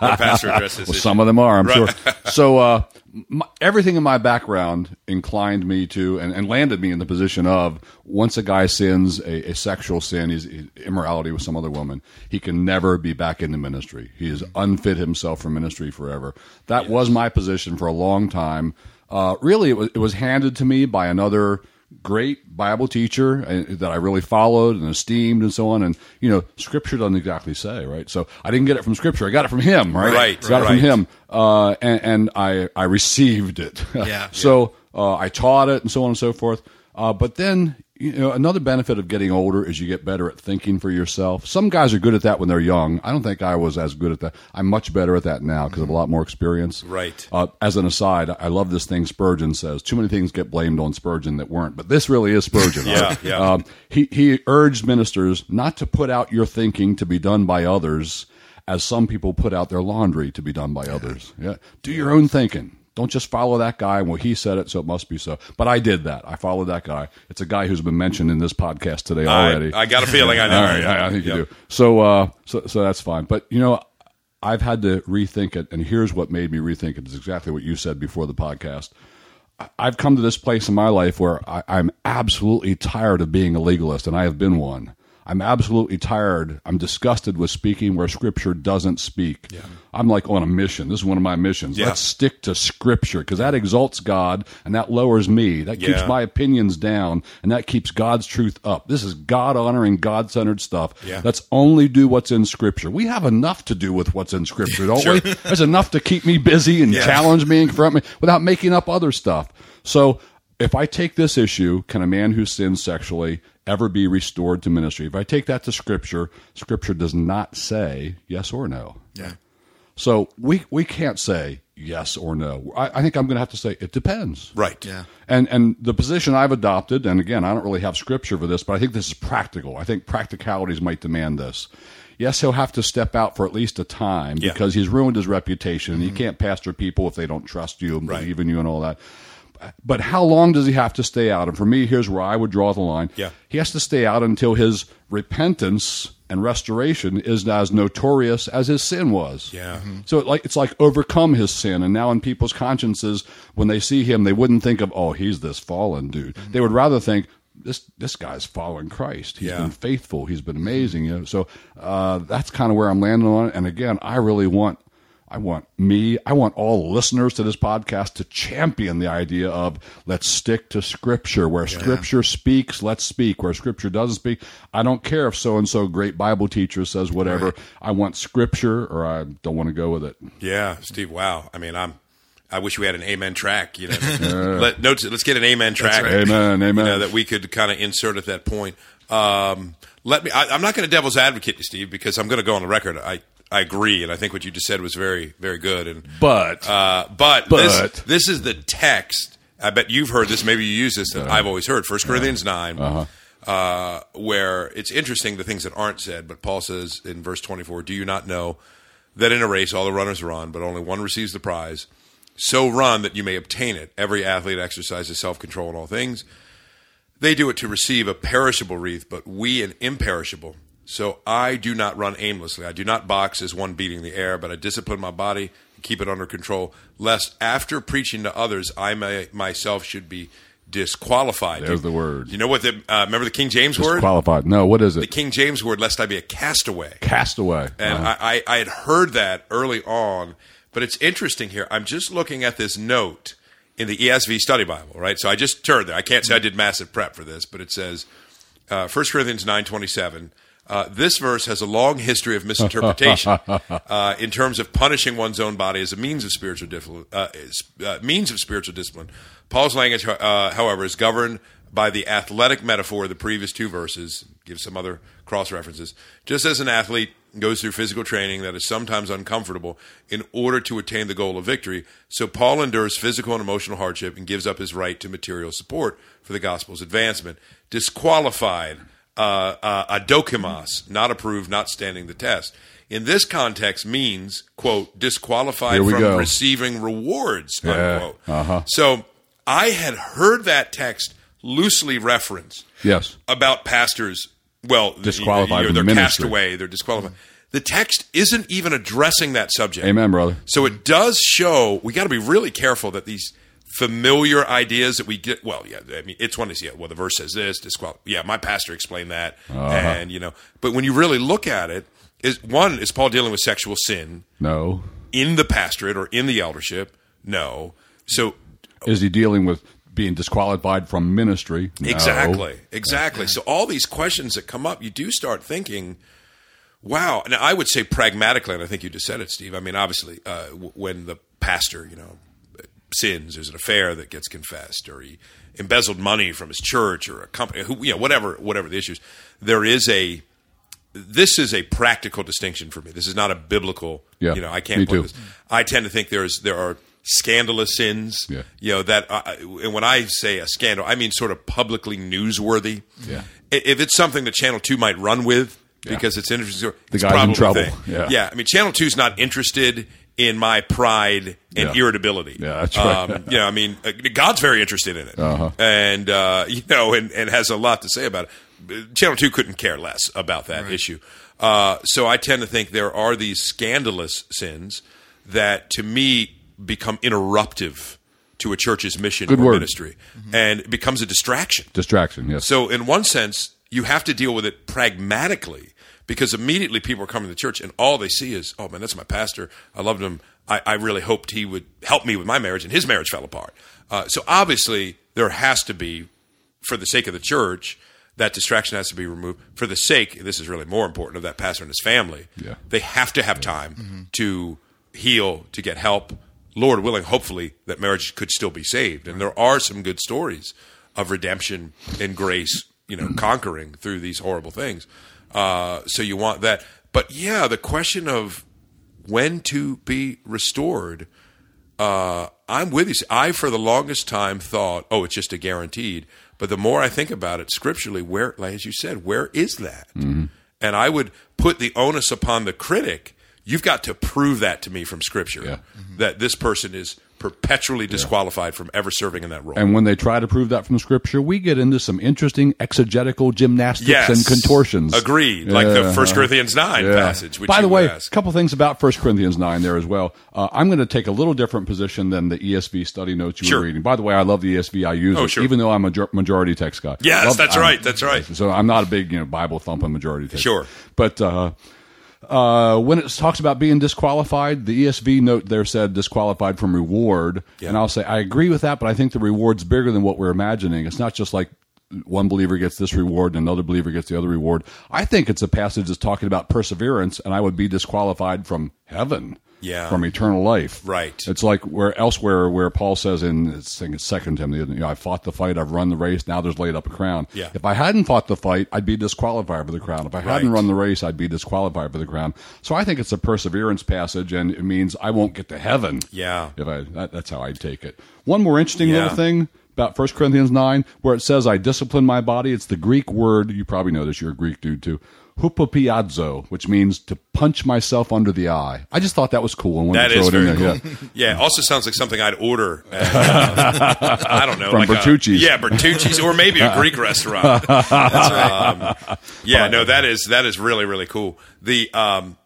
the pastor addresses. Well, some of them are, I'm Right. sure. So uh, my, everything in my background inclined me to and, and landed me in the position of once a guy sins a, a sexual sin, he's he's immorality with some other woman, he can never be back in the ministry. He is unfit himself for ministry forever. That was my position for a long time. Uh, really, it was, it was handed to me by another great Bible teacher uh, that I really followed and esteemed and so on. And, you know, scripture doesn't exactly say, right? So I didn't get it from scripture. I got it from him, right? Right, Got it from him. Uh, and, and I, I received it. Yeah. so uh, I taught it and so on and so forth. Uh, but then, you know, another benefit of getting older is you get better at thinking for yourself. Some guys are good at that when they're young. I don't think I was as good at that. I'm much better at that now because I have a lot more experience. Right. Uh, as an aside, I love this thing Spurgeon says. Too many things get blamed on Spurgeon that weren't, but this really is Spurgeon. Yeah, right? yeah. Um, he he urged ministers not to put out your thinking to be done by others, as some people put out their laundry to be done by others. Yeah, do your own thinking. Don't just follow that guy. Well, he said it, so it must be so. But I did that. I followed that guy. It's a guy who's been mentioned in this podcast today already. I, I got a feeling I know. All right, I, I think Yep. you do. So, uh, so, so that's fine. But you know, I've had to rethink it, and here's what made me rethink it. Is exactly what you said before the podcast. I've come to this place in my life where I, I'm absolutely tired of being a legalist, and I have been one. I'm absolutely tired. I'm disgusted with speaking where Scripture doesn't speak. I'm like on a mission. This is one of my missions. Yeah. Let's stick to Scripture because that exalts God and that lowers me. That keeps Yeah. my opinions down and that keeps God's truth up. This is God honoring, God centered stuff. Yeah. Let's only do what's in Scripture. We have enough to do with what's in Scripture, don't we? There's enough to keep me busy and challenge me and confront me without making up other stuff. So if I take this issue, can a man who sins sexually ever be restored to ministry? If I take that to Scripture, Scripture does not say yes or no. Yeah. So we we can't say yes or no. I, I think I'm going to have to say it depends. Right. Yeah. And and the position I've adopted, and again, I don't really have scripture for this, but I think this is practical. I think practicalities might demand this. Yes, he'll have to step out for at least a time Yeah. because he's ruined his reputation. and You can't pastor people if they don't trust you and Right. believe in you and all that. But how long does he have to stay out? And for me, here's where I would draw the line. Yeah. He has to stay out until his repentance and restoration is as notorious as his sin was. Yeah. So it like it's like overcome his sin, and now in people's consciences, when they see him, they wouldn't think of, oh, he's this fallen dude. They would rather think. This this guy's following Christ. He's Yeah. been faithful. He's been amazing. You know, so uh, that's kind of where I'm landing on it. And again, I really want, I want me, I want all listeners to this podcast to champion the idea of let's stick to Scripture. Where Scripture speaks, let's speak. Where Scripture doesn't speak, I don't care if so and so great Bible teacher says whatever. I want Scripture, or I don't want to go with it. Yeah, Steve. Wow. I mean, I'm. I wish we had an amen track. You know, Let, notes. Let's get an amen track. right. Amen, amen. You know, that we could kind of insert at that point. Um, let me. I, I'm not going to devil's advocate you, Steve, because I'm going to go on the record. I I agree, and I think what you just said was very very good. And But uh, but, But- this this is the text. I bet you've heard this. Maybe you use this. That I've always heard. First Corinthians 9 uh, where it's interesting the things that aren't said. But Paul says in verse twenty four, "Do you not know that in a race all the runners run, but only one receives the prize? So run that you may obtain it. Every athlete exercises self control in all things. They do it to receive a perishable wreath, but we an imperishable. So I do not run aimlessly. I do not box as one beating the air, but I discipline my body and keep it under control, lest after preaching to others, I may, myself should be disqualified. There's the word. You know what? The, uh, remember the King James word? Disqualified. No, what is it? The? King James word, lest I be a castaway. Castaway. And Uh-huh. I, I, I had heard that early on, but it's interesting here. I'm just looking at this note in the ESV Study Bible, right? So I just turned there. I can't say I did massive prep for this, but it says uh, 1 Corinthians 9.27, uh, this verse has a long history of misinterpretation uh, in terms of punishing one's own body as a means of spiritual discipline. Uh, uh, means of spiritual discipline. Paul's language, uh, however, is governed by the athletic metaphor of the previous two verses. Give some other cross references. Just as an athlete goes through physical training that is sometimes uncomfortable in order to attain the goal of victory, so Paul endures physical and emotional hardship and gives up his right to material support for the gospel's advancement. Disqualified, uh, uh, adokimos, not approved, not standing the test. In this context, means quote disqualified from go. receiving rewards. Yeah, Unquote. uh-huh. So I had heard that text loosely referenced yes. about pastors. Well, Disqualified you know, they're the cast away. They're disqualified. The text isn't even addressing that subject. Amen, brother. So it does show we got to be really careful that these familiar ideas that we get. Well, yeah, I mean, it's one see. Yeah, well, the verse says this. Disqual- yeah, my pastor explained that, Uh-huh. and you know. But when you really look at it, is one is Paul dealing with sexual sin No. in the pastorate or in the eldership? No. So Is he dealing with being disqualified from ministry? No. Exactly. Exactly. So all these questions that come up, you do start thinking, wow. Now I would say pragmatically, and I think you just said it, Steve. I mean, obviously, uh, w- when the pastor, you know, sins, there's an affair that gets confessed, or he embezzled money from his church or a company, who, you know, whatever, whatever the issues. There is a this is a practical distinction for me. This is not a biblical. Yeah, you know, I can't me too. this. I tend to think there's there are scandalous sins. Yeah. You know that, uh, and when I say a scandal, I mean sort of publicly newsworthy. Yeah. If it's something that Channel Two might run with Yeah. because it's interesting, The it's guy's in trouble. thing. Yeah. I mean, Channel Two's not interested in my pride and Yeah. irritability. Yeah, that's right. Um, you know, I mean, uh, God's very interested in it, Uh-huh. and uh, you know, and, and has a lot to say about it. Channel Two couldn't care less about that issue. Uh, so I tend to think there are these scandalous sins that, to me, become interruptive to a church's mission Good or word. ministry, and it becomes a distraction. Distraction, yes. So, in one sense, you have to deal with it pragmatically because immediately people are coming to church and all they see is, oh man, that's my pastor. I loved him. I, I really hoped he would help me with my marriage, and his marriage fell apart. Uh, so, obviously, there has to be, for the sake of the church, that distraction has to be removed. For the sake, this is really more important, of that pastor and his family. Yeah. They have to have time to heal, to get help. Lord willing, hopefully, that marriage could still be saved. And there are some good stories of redemption and grace, you know, conquering through these horrible things. Uh, so you want that. But yeah, the question of when to be restored, uh, I'm with you. I, for the longest time, thought, oh, it's just a guaranteed. But the more I think about it scripturally, where, like as you said, where is that? Mm-hmm. And I would put the onus upon the critic. You've got to prove that to me from scripture Yeah. that this person is perpetually disqualified from ever serving in that role. And when they try to prove that from Scripture, we get into some interesting exegetical gymnastics Yes. and contortions. Agreed. Like the Yeah, 1 uh-huh. Corinthians 9 Yeah. passage. Which By the way, a couple things about 1 Corinthians 9 there as well. Uh, I'm going to take a little different position than the ESV study notes you Sure. were reading. By the way, I love the ESV. I use Oh, it, sure. even though I'm a majority text guy. Yes, Love- that's I'm- right, that's right. So I'm not a big you know Bible thumping majority text. Sure. But uh, uh, when it talks about being disqualified, the ESV note there said disqualified from reward. Yeah. And I'll say, I agree with that, but I think the reward's bigger than what we're imagining. It's not just like one believer gets this reward and another believer gets the other reward. I think it's a passage that's talking about perseverance, and I would be disqualified from heaven. Yeah. From eternal life. Right. It's like where elsewhere where Paul says in I think it's second Timothy, you know, I fought the fight, I've run the race, now there's laid up a crown. Yeah. If I hadn't fought the fight, I'd be disqualified for the crown. If I hadn't run the race, I'd be disqualified for the crown. So I think it's a perseverance passage, and it means I won't get to heaven. Yeah. If I that, that's how I take it. One more interesting Yeah. little thing about 1 Corinthians nine, where it says I discipline my body. It's the Greek word. You probably know this. You're a Greek dude too. Hupopiazzo, which means to punch myself under the eye. I just thought that was cool and That to throw is it in very there. cool. Yeah. Yeah. also sounds like something I'd order. At, uh, I don't know, From like a- Bertucci's. yeah, Bertucci's, or maybe a Greek restaurant. That's right. Um, yeah, no, that is that is really really cool. The um,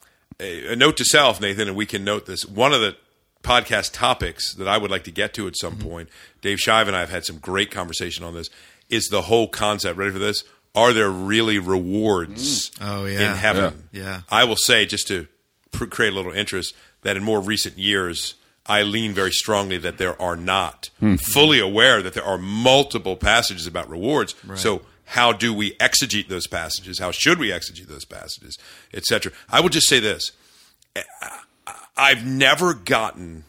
a, a note to self, Nathan, and we can note this. One of the podcast topics that I would like to get to at some Mm-hmm. point. Dave Shive and I have had some great conversation on this. Is the whole concept ready for this? Are there really rewards mm. Oh, yeah. in heaven? Yeah. Yeah. I will say, just to pr- create a little interest, that in more recent years, I lean very strongly that there are not. Hmm. Fully aware that there are multiple passages about rewards. So, how do we exegete those passages? How should we exegete those passages, etc.? I will just say this: eh, I've never gotten.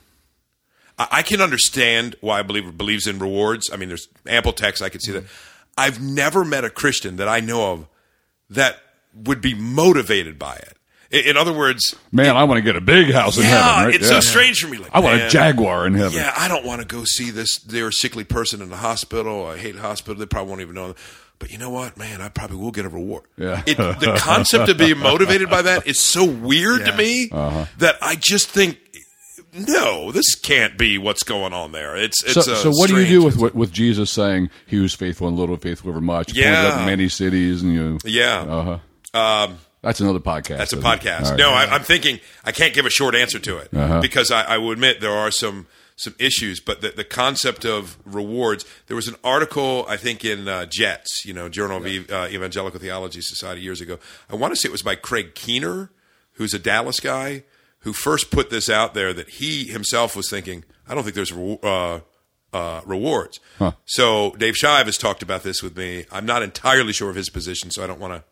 I I can understand why a believer believes in rewards. I mean, there's ample text I can see that. Hmm. I've never met a Christian that I know of that would be motivated by it. In, in other words, Man, I want to get a big house in yeah, heaven. Right? it's Yeah. so strange for me. Like, I want a Jaguar in heaven. Yeah, I don't want to go see this their sickly person in the hospital. I hate hospital. They probably won't even know. Them. But you know what, man? I probably will get a reward. Yeah. It, the concept of being motivated by that is so weird to me Uh-huh. that I just think, no, this can't be what's going on there. It's So, it's a so what do you do with with- Jesus saying he was faithful and little, faithful over much? Yeah. up many cities, and you. Yeah. Uh-huh. That's another podcast. That's a podcast. Right. No, I, I'm thinking I can't give a short answer to it Uh-huh. because I, I will admit there are some some issues. But the, the concept of rewards. There was an article I think in uh, JETS, you know, Journal of Ev- uh, Evangelical Theology Society years ago. I want to say it was by Craig Keener, who's a Dallas guy, who first put this out there that he himself was thinking. I don't think there's uh, uh, rewards. Huh. So Dave Shive has talked about this with me. I'm not entirely sure of his position, so I don't want to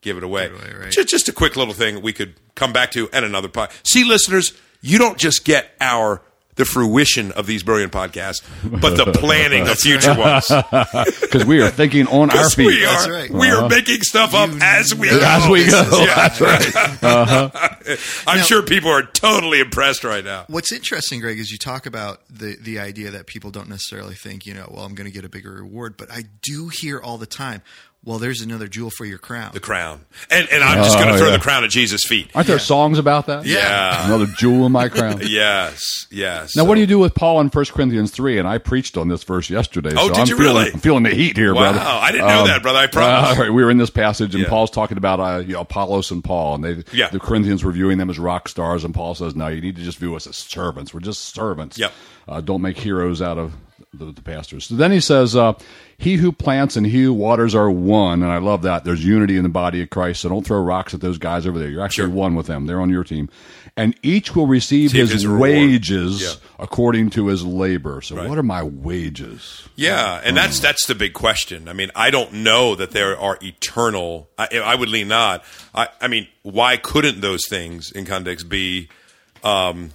give it away. Give it away, right. Ju- just, a quick little thing we could come back to and another pod. See, listeners, you don't just get our the fruition of these brilliant podcasts, but the planning of future ones. because we are thinking on our feet. we are That's right. we are uh-huh. making stuff up as we go. As we go. Yeah. That's right. Uh-huh. I'm Now- sure people are totally impressed right now. What's interesting, Greg, is you talk about the the idea that people don't necessarily think, you know, well, I'm going to get a bigger reward, but I do hear all the time, well, there's another jewel for your crown. The crown, and and I'm just going to Oh, throw yeah. the crown at Jesus' feet. Aren't there songs about that? Yeah. Another jewel in my crown. Yes, yes. Now, So- what do you do with Paul in 1 Corinthians 3? And I preached on this verse yesterday. Oh, so did I'm you feeling, really? I'm feeling the heat here, Wow, brother. I didn't know that, brother. I promise. uh, all right, we were in this passage, and Yeah. Paul's talking about uh, you know, Apollos and Paul, and they, Yeah. the Corinthians were viewing them as rock stars, and Paul says, no, you need to just view us as servants. We're just servants. Yep. Uh, don't make heroes out of the, the pastors. So then he says, uh, he who plants and he who waters are one, and I love that. There's unity in the body of Christ, so don't throw rocks at those guys over there. You're actually Sure. one with them. They're on your team. And each will receive his, his wages Yeah. according to his labor. So Right. what are my wages? Yeah, and that's that's the big question. I mean, I don't know that there are eternal. I, I would lean not. I, I mean, why couldn't those things in context be um,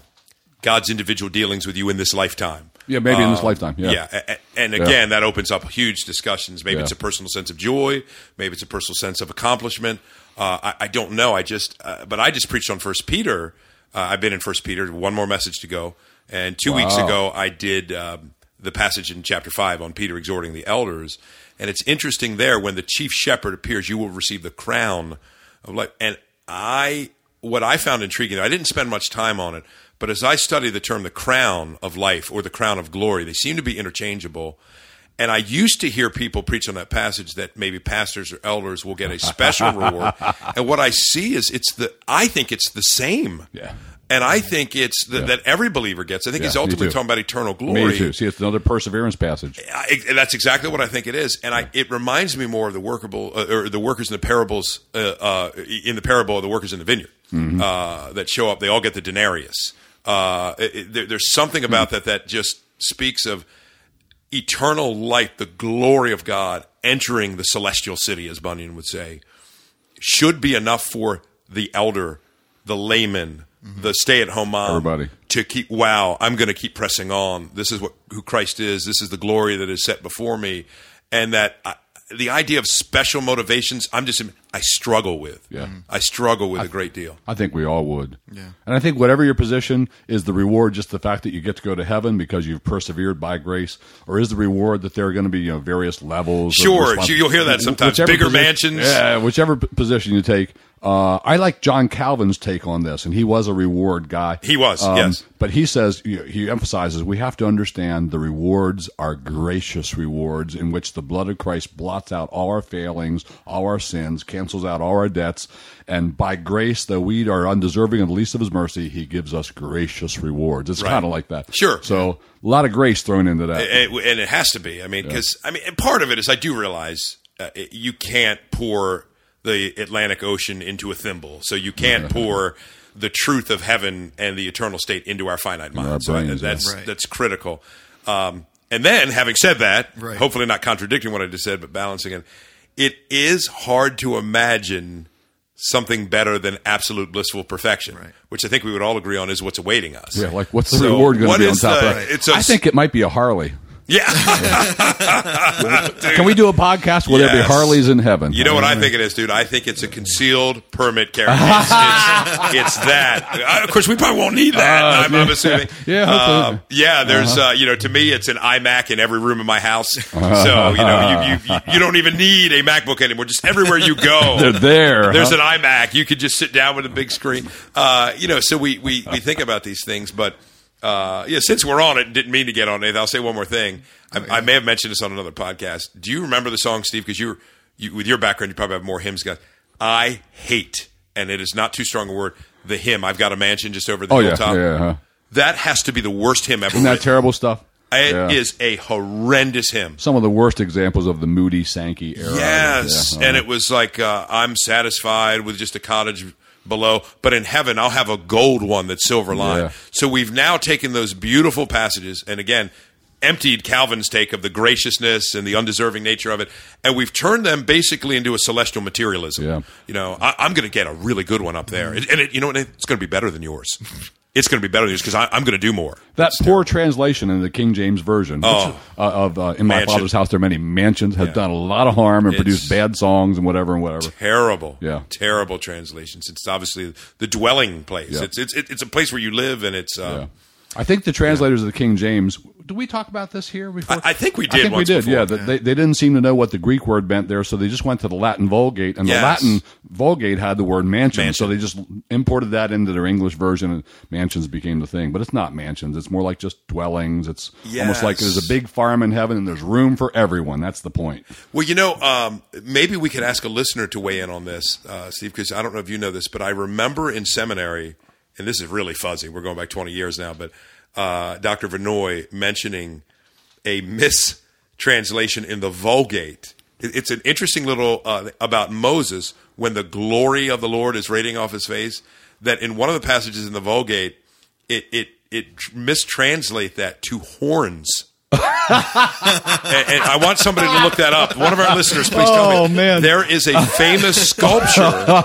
God's individual dealings with you in this lifetime? Yeah, maybe in this Um, lifetime. Yeah. yeah, and again, that opens up huge discussions. Maybe Yeah. it's a personal sense of joy. Maybe it's a personal sense of accomplishment. Uh, I, I don't know. I just, uh, but I just preached on First Peter. Uh, I've been in First Peter. One more message to go. And two weeks ago, I did um, the passage in chapter five on Peter exhorting the elders. And it's interesting there when the chief shepherd appears, you will receive the crown of life. And I, what I found intriguing, I didn't spend much time on it, but as I study the term the crown of life or the crown of glory, they seem to be interchangeable. And I used to hear people preach on that passage that maybe pastors or elders will get a special reward. And what I see is it's the I think it's the same. Yeah. And I think it's the, that every believer gets. I think Yeah, he's ultimately talking about eternal glory. Me too. See, it's another perseverance passage. I, that's exactly what I think it is, and I, it reminds me more of the workable uh, or the workers in the parables uh, uh, in the parable of the workers in the vineyard Mm-hmm. uh, that show up. They all get the denarius. Uh, it- it- there, there's something about Hmm. that that just speaks of eternal light, the glory of God entering the celestial city, as Bunyan would say, should be enough for the elder, the layman, the stay-at-home mom, Everybody. to keep. Wow, I'm going to keep pressing on. This is what who Christ is. This is the glory that is set before me, and that I, the idea of special motivations, I'm just I struggle with. Yeah. I struggle with a great deal. I think we all would. Yeah. And I think whatever your position is the reward just the fact that you get to go to heaven because you've persevered by grace, or is the reward that there are going to be you know various levels? of Sure, respons- you'll hear that sometimes. Whichever Bigger posi- mansions. Yeah, whichever position you take. Uh, I like John Calvin's take on this, and he was a reward guy. He was, yes. But he says he emphasizes we have to understand the rewards are gracious rewards in which the blood of Christ blots out all our failings, all our sins, cancels out all our debts, and by grace, though we are undeserving of the least of His mercy, He gives us gracious rewards. It's Right. kind of like that. Sure. So a lot of grace thrown into that. and, and it has to be. I mean, because I mean, part of it is I do realize uh, you can't pour the Atlantic Ocean into a thimble, so you can't pour the truth of heaven and the eternal state into our finite our minds. So I- brains, yeah. that's Right. that's critical. Um, and then, having said that, Right. hopefully not contradicting what I just said, but balancing it, it is hard to imagine something better than absolute blissful perfection, Right. which I think we would all agree on is what's awaiting us. yeah, like what's the So reward going what to be on top the- of that? it's a- I think it might be a Harley. Yeah. Can we do a podcast where there be Yes. Harleys in heaven? You know what I think it is, dude? I think it's a concealed permit carry. It's, it's, it's that. Uh, of course, we probably won't need that. Uh, I'm, I'm assuming. Yeah, Uh, yeah. There's, uh, you know, to me, it's an iMac in every room in my house. So you know, you, you, you don't even need a MacBook anymore. Just everywhere you go, They're there. There's huh? an iMac. You could just sit down with a big screen. Uh, you know, so we, we, we think about these things, but uh, yeah, since we're on it, didn't mean to get on it. I'll say one more thing. I, I may have mentioned this on another podcast. Do you remember the song, Steve? Because you, you, with your background, you probably have more hymns. Guys, I hate, and it is not too strong a word. The hymn. I've got a mansion just over the Oh hilltop. yeah. Huh? That has to be the worst hymn ever. Isn't that terrible stuff? It is Yeah. a horrendous hymn. Some of the worst examples of the Moody Sankey era. Yes, Yeah, and uh-huh. it was like uh, I'm satisfied with just a cottage below, but in heaven I'll have a gold one that's silver lined. Yeah. So we've now taken those beautiful passages and again emptied Calvin's take of the graciousness and the undeserving nature of it, and we've turned them basically into a celestial materialism. Yeah. You know, I, I'm going to get a really good one up there, and it, you know what? It's going to be better than yours. It's going to be better than yours because I'm going to do more. that poor translation in the King James version which, Oh. uh, of uh, "In My Mansion. Father's House There Are Many Mansions" has Yeah. done a lot of harm and It's- produced bad songs and whatever and whatever. terrible, Yeah. terrible translations. It's obviously the dwelling place. Yeah. It's it's it's a place where you live, and it's. Uh, Yeah. I think the translators of the King James. Did we talk about this here before? I- I think we did. I think we did. before. Yeah, that They, they didn't seem to know what the Greek word meant there, so they just went to the Latin Vulgate, and Yes. the Latin Vulgate had the word mansion, Mansion. so they just imported that into their English version, and mansions became the thing. But it's not mansions; it's more like just dwellings. It's almost like there's a big farm in heaven, and there's room for everyone. That's the point. Well, you know, um, maybe we could ask a listener to weigh in on this, uh, Steve, because I don't know if you know this, but I remember in seminary, and this is really fuzzy. We're going back 20 years now, but uh, Dr. Vinoy mentioning a mistranslation in the Vulgate. It- It's an interesting little uh, about Moses when the glory of the Lord is radiating off his face. That in one of the passages in the Vulgate, it it it tr- mistranslate that to horns. And, and I want somebody to look that up. One of our listeners, please tell me. Oh, man. There is a famous sculpture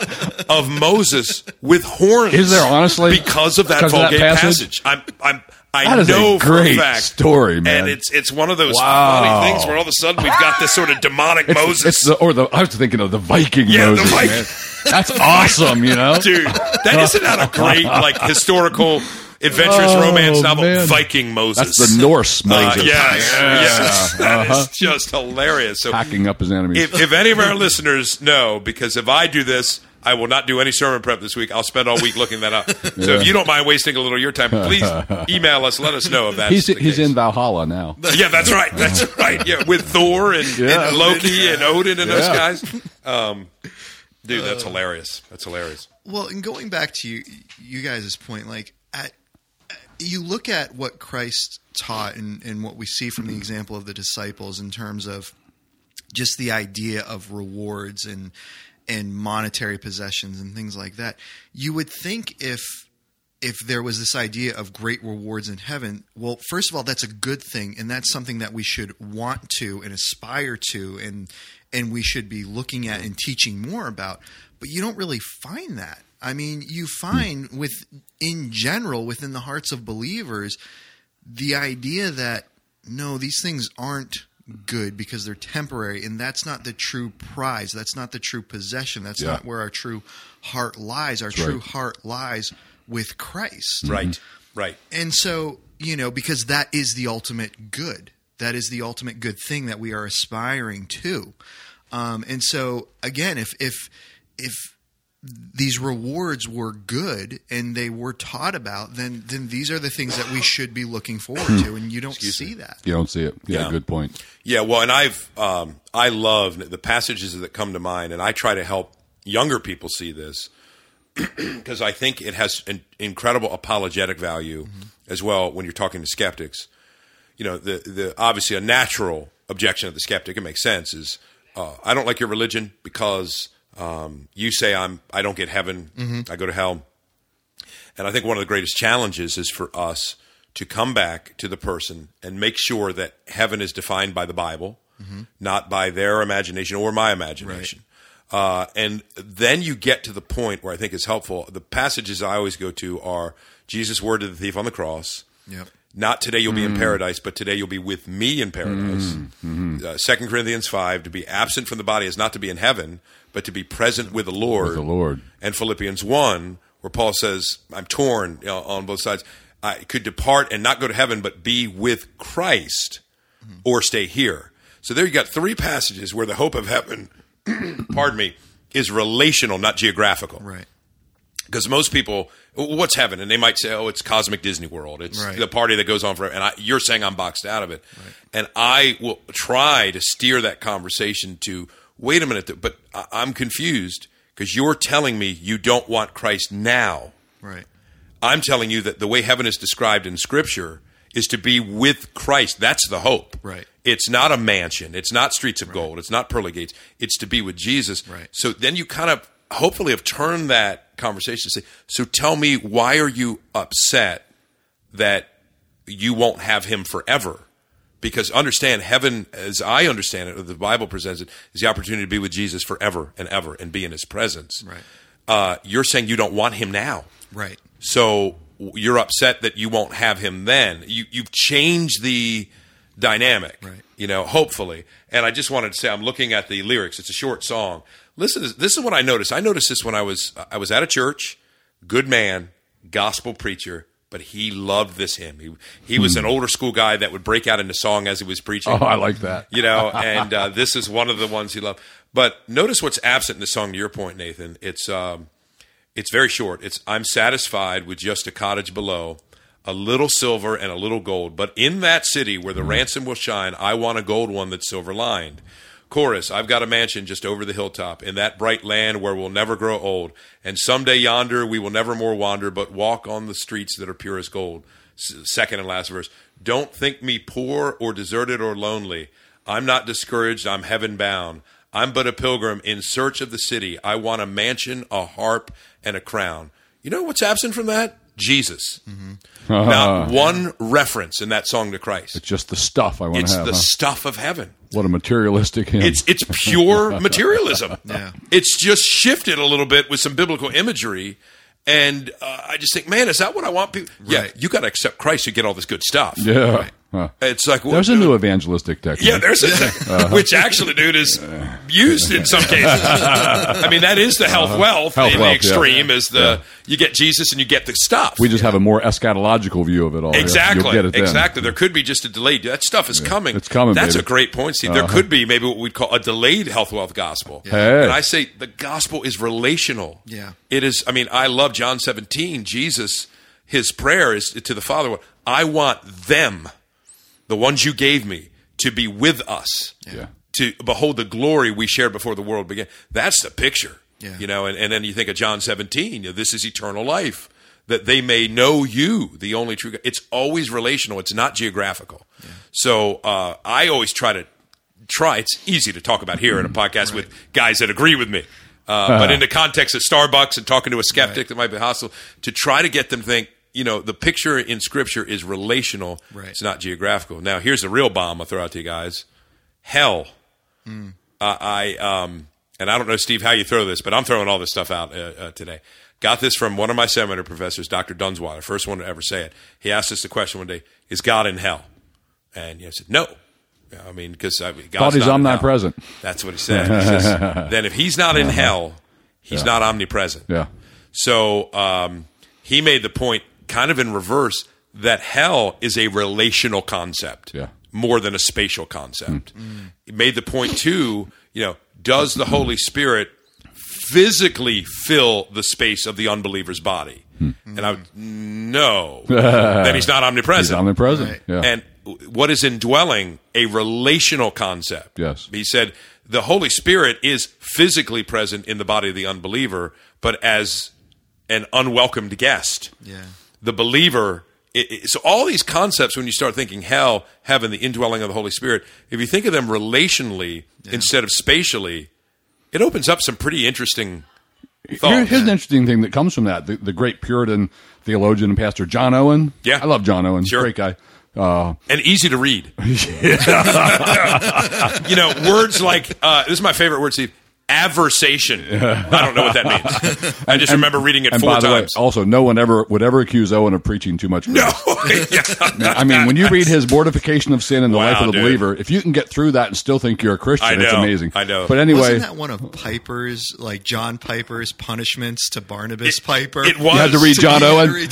of Moses with horns. Is there, honestly? Because of that Because of that Vulgate passage? passage? I'm, I'm, I That is a know for great a fact. story, man. And it's it's one of those Wow. funny things where all of a sudden we've got this sort of demonic It's, Moses. it's the, or the I was thinking of the Viking Yeah, the Moses. Viking- man. That's awesome, you know. Dude, that isn't that a great like historical adventurous Oh, romance novel? man. Viking Moses. That's the Norse Uh, Moses. yes, yes. That is Uh-huh. just hilarious. So hacking up his enemies. if, if any of our listeners know, because if I do this, I will not do any sermon prep this week. I'll spend all week looking that up. So if you don't mind wasting a little of your time, please email us. Let us know if that's he's the he's case. in Valhalla now. Yeah, that's right. That's right. Yeah, with Thor and, Yeah. and Loki and Odin and those guys. Um, dude, that's hilarious. That's hilarious. Well, and going back to you, you guys' point, like at, you look at what Christ taught and, and what we see from the example of the disciples in terms of just the idea of rewards and and monetary possessions and things like that. You would think if if there was this idea of great rewards in heaven, well, first of all, that's a good thing, and that's something that we should want to and aspire to, and and we should be looking at and teaching more about. But you don't really find that. I mean, you find with in general within the hearts of believers the idea that no, these things aren't good because they're temporary, and that's not the true prize. That's not the true possession. That's Yeah. not where our true heart lies. Our That's true right. heart lies with Christ. Right. Right. And so, you know, because that is the ultimate good. That is the ultimate good thing that we are aspiring to. Um, and so, again, if if if these rewards were good and they were taught about, then then these are the things that we should be looking forward to. And you don't see that. You don't see it. Yeah, Yeah. good point. Yeah, well, and I've um, I love the passages that come to mind, and I try to help younger people see this because I think it has an incredible apologetic value as well when you're talking to skeptics. You know, the the obviously a natural objection of the skeptic, it makes sense, is uh, I don't like your religion because um, you say I'm I don't get heaven, I go to hell. And I think one of the greatest challenges is for us to come back to the person and make sure that heaven is defined by the Bible, not by their imagination or my imagination. Uh, and then you get to the point where I think is helpful. The passages I always go to are Jesus' word to the thief on the cross. Yep. Not today you'll be in mm. paradise, but today you'll be with me in paradise. Mm. Mm-hmm. Uh, Second Corinthians five: to be absent from the body is not to be in heaven, but to be present with the Lord. With the Lord. And Philippians one, where Paul says, "I'm torn you know, on both sides. I could depart and not go to heaven, but be with Christ, mm-hmm. or stay here." So there you got three passages where the hope of heaven, pardon me, is relational, not geographical Right. Because most people, what's heaven? And they might say, "Oh, it's cosmic Disney World. It's Right. the party that goes on forever." And I, you're saying I'm boxed out of it, and I will try to steer that conversation to, "Wait a minute, but I'm confused because you're telling me you don't want Christ now. Right. I'm telling you that the way heaven is described in Scripture is to be with Christ. That's the hope. Right. It's not a mansion. It's not streets of gold. It's not pearly gates. It's to be with Jesus. Right. So then you kind of hopefully have turned that conversation to say, so tell me, why are you upset that you won't have him forever? Because understand, heaven, as I understand it, or the Bible presents it, is the opportunity to be with Jesus forever and ever and be in his presence. Right. Uh, you're saying you don't want him now. Right. So you're upset that you won't have him then. You, you've changed the dynamic, Right. you know, hopefully. And I just wanted to say, I'm looking at the lyrics. It's a short song. Listen, to this, this is what I noticed. I noticed this when I was I was at a church, good man, gospel preacher, but he loved this hymn. He he was an older school guy that would break out into song as he was preaching Oh, I like that. you know, and uh, this is one of the ones he loved. But notice what's absent in the song. To your point, Nathan, it's um, it's very short. It's I'm satisfied with just a cottage below, a little silver and a little gold. But in that city where the ransom will shine, I want a gold one that's silver lined. Chorus, I've got a mansion just over the hilltop in that bright land where we'll never grow old. And someday yonder we will never more wander, but walk on the streets that are pure as gold. Second and last verse. Don't think me poor or deserted or lonely. I'm not discouraged. I'm heaven bound. I'm but a pilgrim in search of the city. I want a mansion, a harp, and a crown. You know what's absent from that? Jesus. Not one reference in that song to Christ. It's just the stuff I want It's to have. the huh? stuff of heaven. What a materialistic hymn. It's it's pure materialism. Yeah. It's just shifted a little bit with some biblical imagery, and uh, I just think, man, is that what I want people? Yeah, you got to accept Christ to get all this good stuff. yeah. Huh. It's like There's a new evangelistic technique. yeah, there's a which actually, dude, is used in some cases. I mean, that is the health wealth Uh-huh. Health in wealth, the yeah. extreme. Is the you get Jesus and you get the stuff. We just have a more eschatological view of it all. Yeah. Exactly. You'll get it then. Exactly. There could be just a delayed. That stuff is coming. it's coming, That's baby. Uh-huh. a great point, Steve. There could be maybe what we'd call a delayed health wealth gospel. Hey. And I say the gospel is relational. Yeah. It is. I mean, I love John 17. Jesus, his prayer is to the Father. I want them, the ones you gave me, to be with us. Yeah. To behold the glory we shared before the world began. That's the picture. Yeah. You know, and, and then you think of John 17, you know, this is eternal life, that they may know you, the only true God. It's always relational, it's not geographical. So uh, I always try to try, it's easy to talk about here in a podcast with guys that agree with me. Uh, but in the context of Starbucks and talking to a skeptic that might be hostile, to try to get them to think, you know, the picture in Scripture is relational. Right. It's not geographical. Now, here's a real bomb I'll throw out to you guys. Hell. Uh, I um, and I don't know, Steve, how you throw this, but I'm throwing all this stuff out uh, uh, today. Got this from one of my seminary professors, Dr. Dunzweiler, first one to ever say it. He asked us the question one day: Is God in hell? And you know, I said, No. I mean, because I mean, God's Thought he's not hell. omnipresent. That's what he said. He says, then if he's not in hell, he's not omnipresent. Yeah. So um, he made the point, kind of in reverse, that hell is a relational concept Yeah. more than a spatial concept. He made the point too, you know, does the Holy Spirit physically fill the space of the unbeliever's body? And I would no. then he's not omnipresent. He's omnipresent. Right. Yeah. And what is indwelling? A relational concept. Yes. He said the Holy Spirit is physically present in the body of the unbeliever, but as an unwelcomed guest. Yeah. The believer. It, it- so all these concepts, when you start thinking hell, heaven, the indwelling of the Holy Spirit, if you think of them relationally instead of spatially, it opens up some pretty interesting Here- thoughts. here's an interesting thing that comes from that. The, the great Puritan theologian and pastor John Owen. Yeah. I love John Owen. Sure. Great guy. Uh, and easy to read. you know, words like uh, this is my favorite word, Steve. Aversation. I don't know what that means. I just remember reading it and four by the way, times. also, no one ever would ever accuse Owen of preaching too much. no. Yeah. I mean, when you read his mortification of sin in the Wow, life of the dude. believer, if you can get through that and still think you're a Christian, I it's amazing. I know. But anyway, Wasn't that one of Piper's, like John Piper's punishments to Barnabas Piper? it was. you had to read John be- Owen he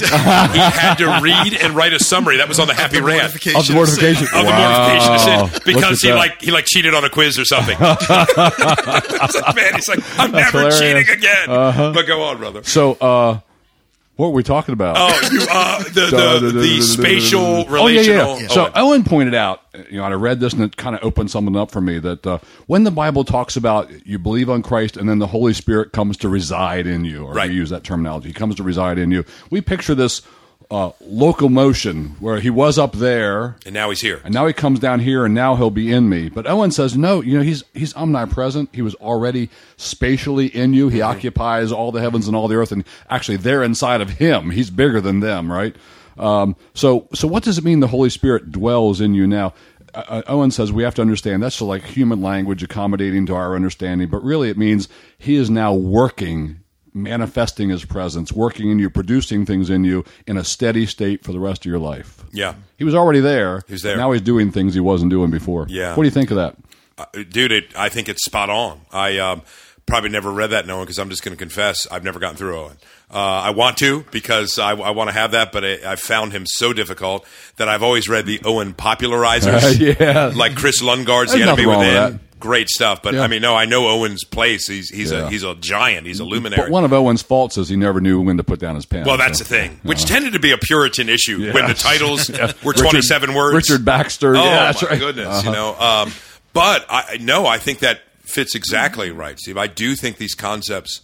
had to read and write a summary. That was on the happy the rant. mortification of the mortification. Of the Wow. mortification of sin because he that. like he like cheated on a quiz or something. Man, he's like, I'm never hilarious. Uh-huh. cheating again. But go on, brother. So, uh, what were we talking about? Oh, you, uh, the, the, the spatial Oh, yeah, relational. yeah. So Owen pointed out, you know, I read this and it kind of opened something up for me that uh, when the Bible talks about you believe on Christ and then the Holy Spirit comes to reside in you, or Right. we use that terminology, he comes to reside in you. We picture this uh, locomotion where he was up there and now he's here. and now he comes down here and now he'll be in me. But Owen says, no, you know, he's he's omnipresent. He was already spatially in you. He occupies all the heavens and all the earth, and actually they're inside of him. He's bigger than them, right? Um, so so what does it mean the Holy Spirit dwells in you now? Uh, Owen says we have to understand that's like human language accommodating to our understanding, but really it means he is now working manifesting his presence, working in you, producing things in you in a steady state for the rest of your life. Yeah. He was already there. He was there. Now he's doing things he wasn't doing before. Yeah. What do you think of that? Uh, dude, it, I think it's spot on. I um, probably never read that in Owen because I'm just going to confess I've never gotten through Owen. Uh, I want to because I, I want to have that, but I, I found him so difficult that I've always read the Owen popularizers, Yeah. like Kris Lundgaard's There's The Enemy nothing wrong with Within. Great stuff, but Yeah. I mean, no, I know Owen's place. He's he's Yeah. a he's a giant. He's a luminary. But one of Owen's faults is he never knew when to put down his pen. well, that's so. the thing, which tended to be a Puritan issue when the titles were 27 words. Richard Baxter. Oh yeah, that's my right. goodness, Uh-huh. you know. Um, but I no, I think that fits exactly right, Steve. I do think these concepts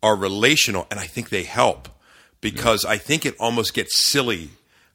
are relational, and I think they help because I think it almost gets silly.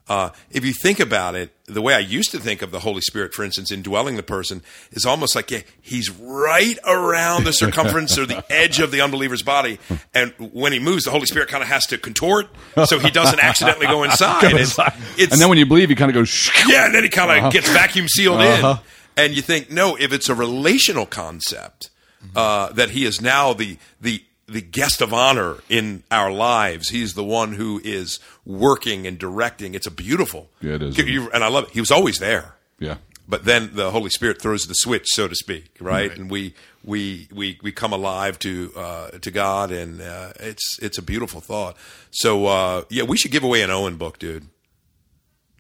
Uh, if you think about it, the way I used to think of the Holy Spirit, for instance, indwelling the person, is almost like yeah, he's right around the circumference or the edge of the unbeliever's body, and when he moves, the Holy Spirit kind of has to contort so he doesn't accidentally go inside. It's- it's- and then when you believe, he kind of goes, yeah, and then he kind of gets vacuum sealed Uh-huh. in, and you think, no, if it's a relational concept, uh, that he is now the the the guest of honor in our lives. He's the one who is working and directing. It's a beautiful. Yeah, it is. You- and I love it. He was always there. Yeah. But then the Holy Spirit throws the switch, so to speak, right? And we we we we come alive to uh, to God, and uh, it's it's a beautiful thought. So uh, yeah, we should give away an Owen book, dude.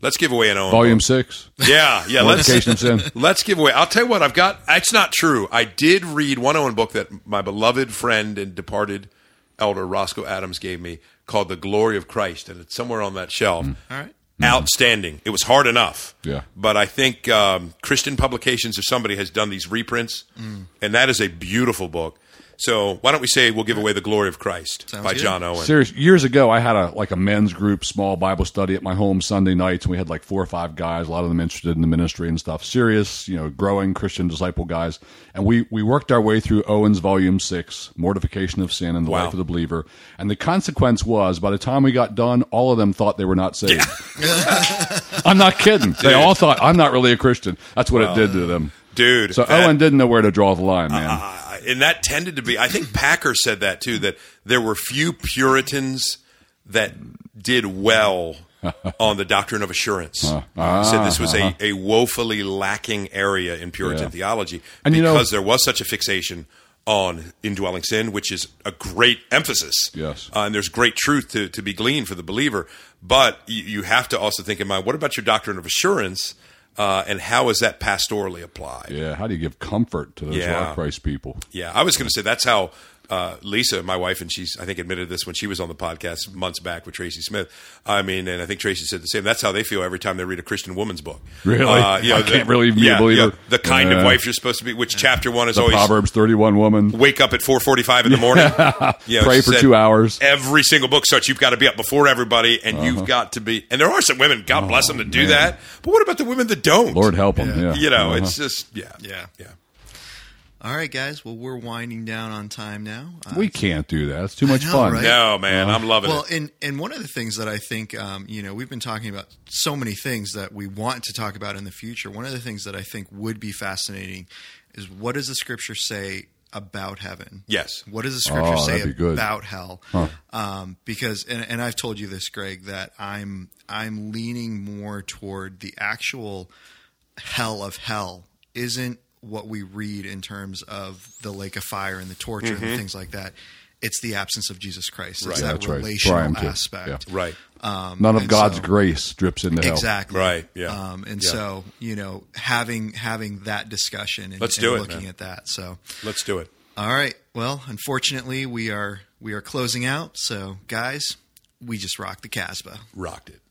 Let's give away an Owen Volume book. six. Yeah, yeah. Let's Mortification of sin. let's give away. I'll tell you what. I've got. It's not true. I did read one Owen book that my beloved friend and departed elder Roscoe Adams gave me called "The Glory of Christ," and it's somewhere on that shelf. Mm. All right. Outstanding. It was hard enough. Yeah. But I think um, Christian Publications or somebody has done these reprints, Mm. and that is a beautiful book. So why don't we say we'll give away "The Glory of Christ" Sounds by good. John Owen? Serious. Years ago, I had a like a men's group, small Bible study at my home Sunday nights, and we had like four or five guys, a lot of them interested in the ministry and stuff. Serious, you know, growing Christian disciple guys, and we we worked our way through Owen's Volume Six, Mortification of Sin and the Wow. Life of the Believer. And the consequence was, by the time we got done, all of them thought they were not saved. I'm not kidding. They all thought I'm not really a Christian. That's what it did to them. Dude, So that- Owen didn't know where to draw the line, man. Uh, and that tended to be i think Packer said that too that there were few puritans that did well on the doctrine of assurance. Uh, he said this was a, a woefully lacking area in Puritan Yeah. theology And you know- because there was such a fixation on indwelling sin, which is a great emphasis. Yes. Uh, and there's great truth to, to be gleaned for the believer. But you, you have to also think in mind what about your doctrine of assurance? Uh, and how is that pastorally applied? Yeah, how do you give comfort to those Yeah. rock Christ people? Yeah, I was going to say that's how uh, Lisa, my wife, and she's I think admitted this when she was on the podcast months back with Tracy Smith. I mean, and I think Tracy said the same. That's how they feel every time they read a Christian woman's book. Really? Uh, you know, I can't really be a believer. yeah, the kind of wife you're supposed to be. Which chapter one is The always Proverbs 31 woman. wake up at 4:45 in the morning. You know, Pray for said two hours. Every single book starts. You've got to be up before everybody, and Uh-huh. you've got to be. And there are some women, God bless them, to do man. that. But what about the women that don't? Lord help them. Yeah. you know, Uh-huh. it's just yeah, Yeah. yeah. All right, guys. Well, we're winding down on time now. Uh, we can't do that. It's too much know, fun. right? No, man, I'm loving well, it. Well, and and one of the things that I think, um, you know, we've been talking about so many things that we want to talk about in the future. One of the things that I think would be fascinating is what does the scripture say about heaven? Yes. What does the scripture Oh, say that'd be good. about hell? Um, because, and, and I've told you this, Greg, that I'm I'm leaning more toward the actual hell of hell isn't what we read in terms of the lake of fire and the torture and the things like that. It's the absence of Jesus Christ. It's Right. that Mm-hmm. That's relational Brian, too. aspect. Yeah. Right. None of God's so- grace drips into hell. Exactly. Right, yeah. Um, and Yeah. so, you know, having having that discussion and, Let's and it, looking man. at that. So, Let's do it. all right. Well, unfortunately, we are we are closing out. So, guys, we just rocked the Casbah. Rocked it.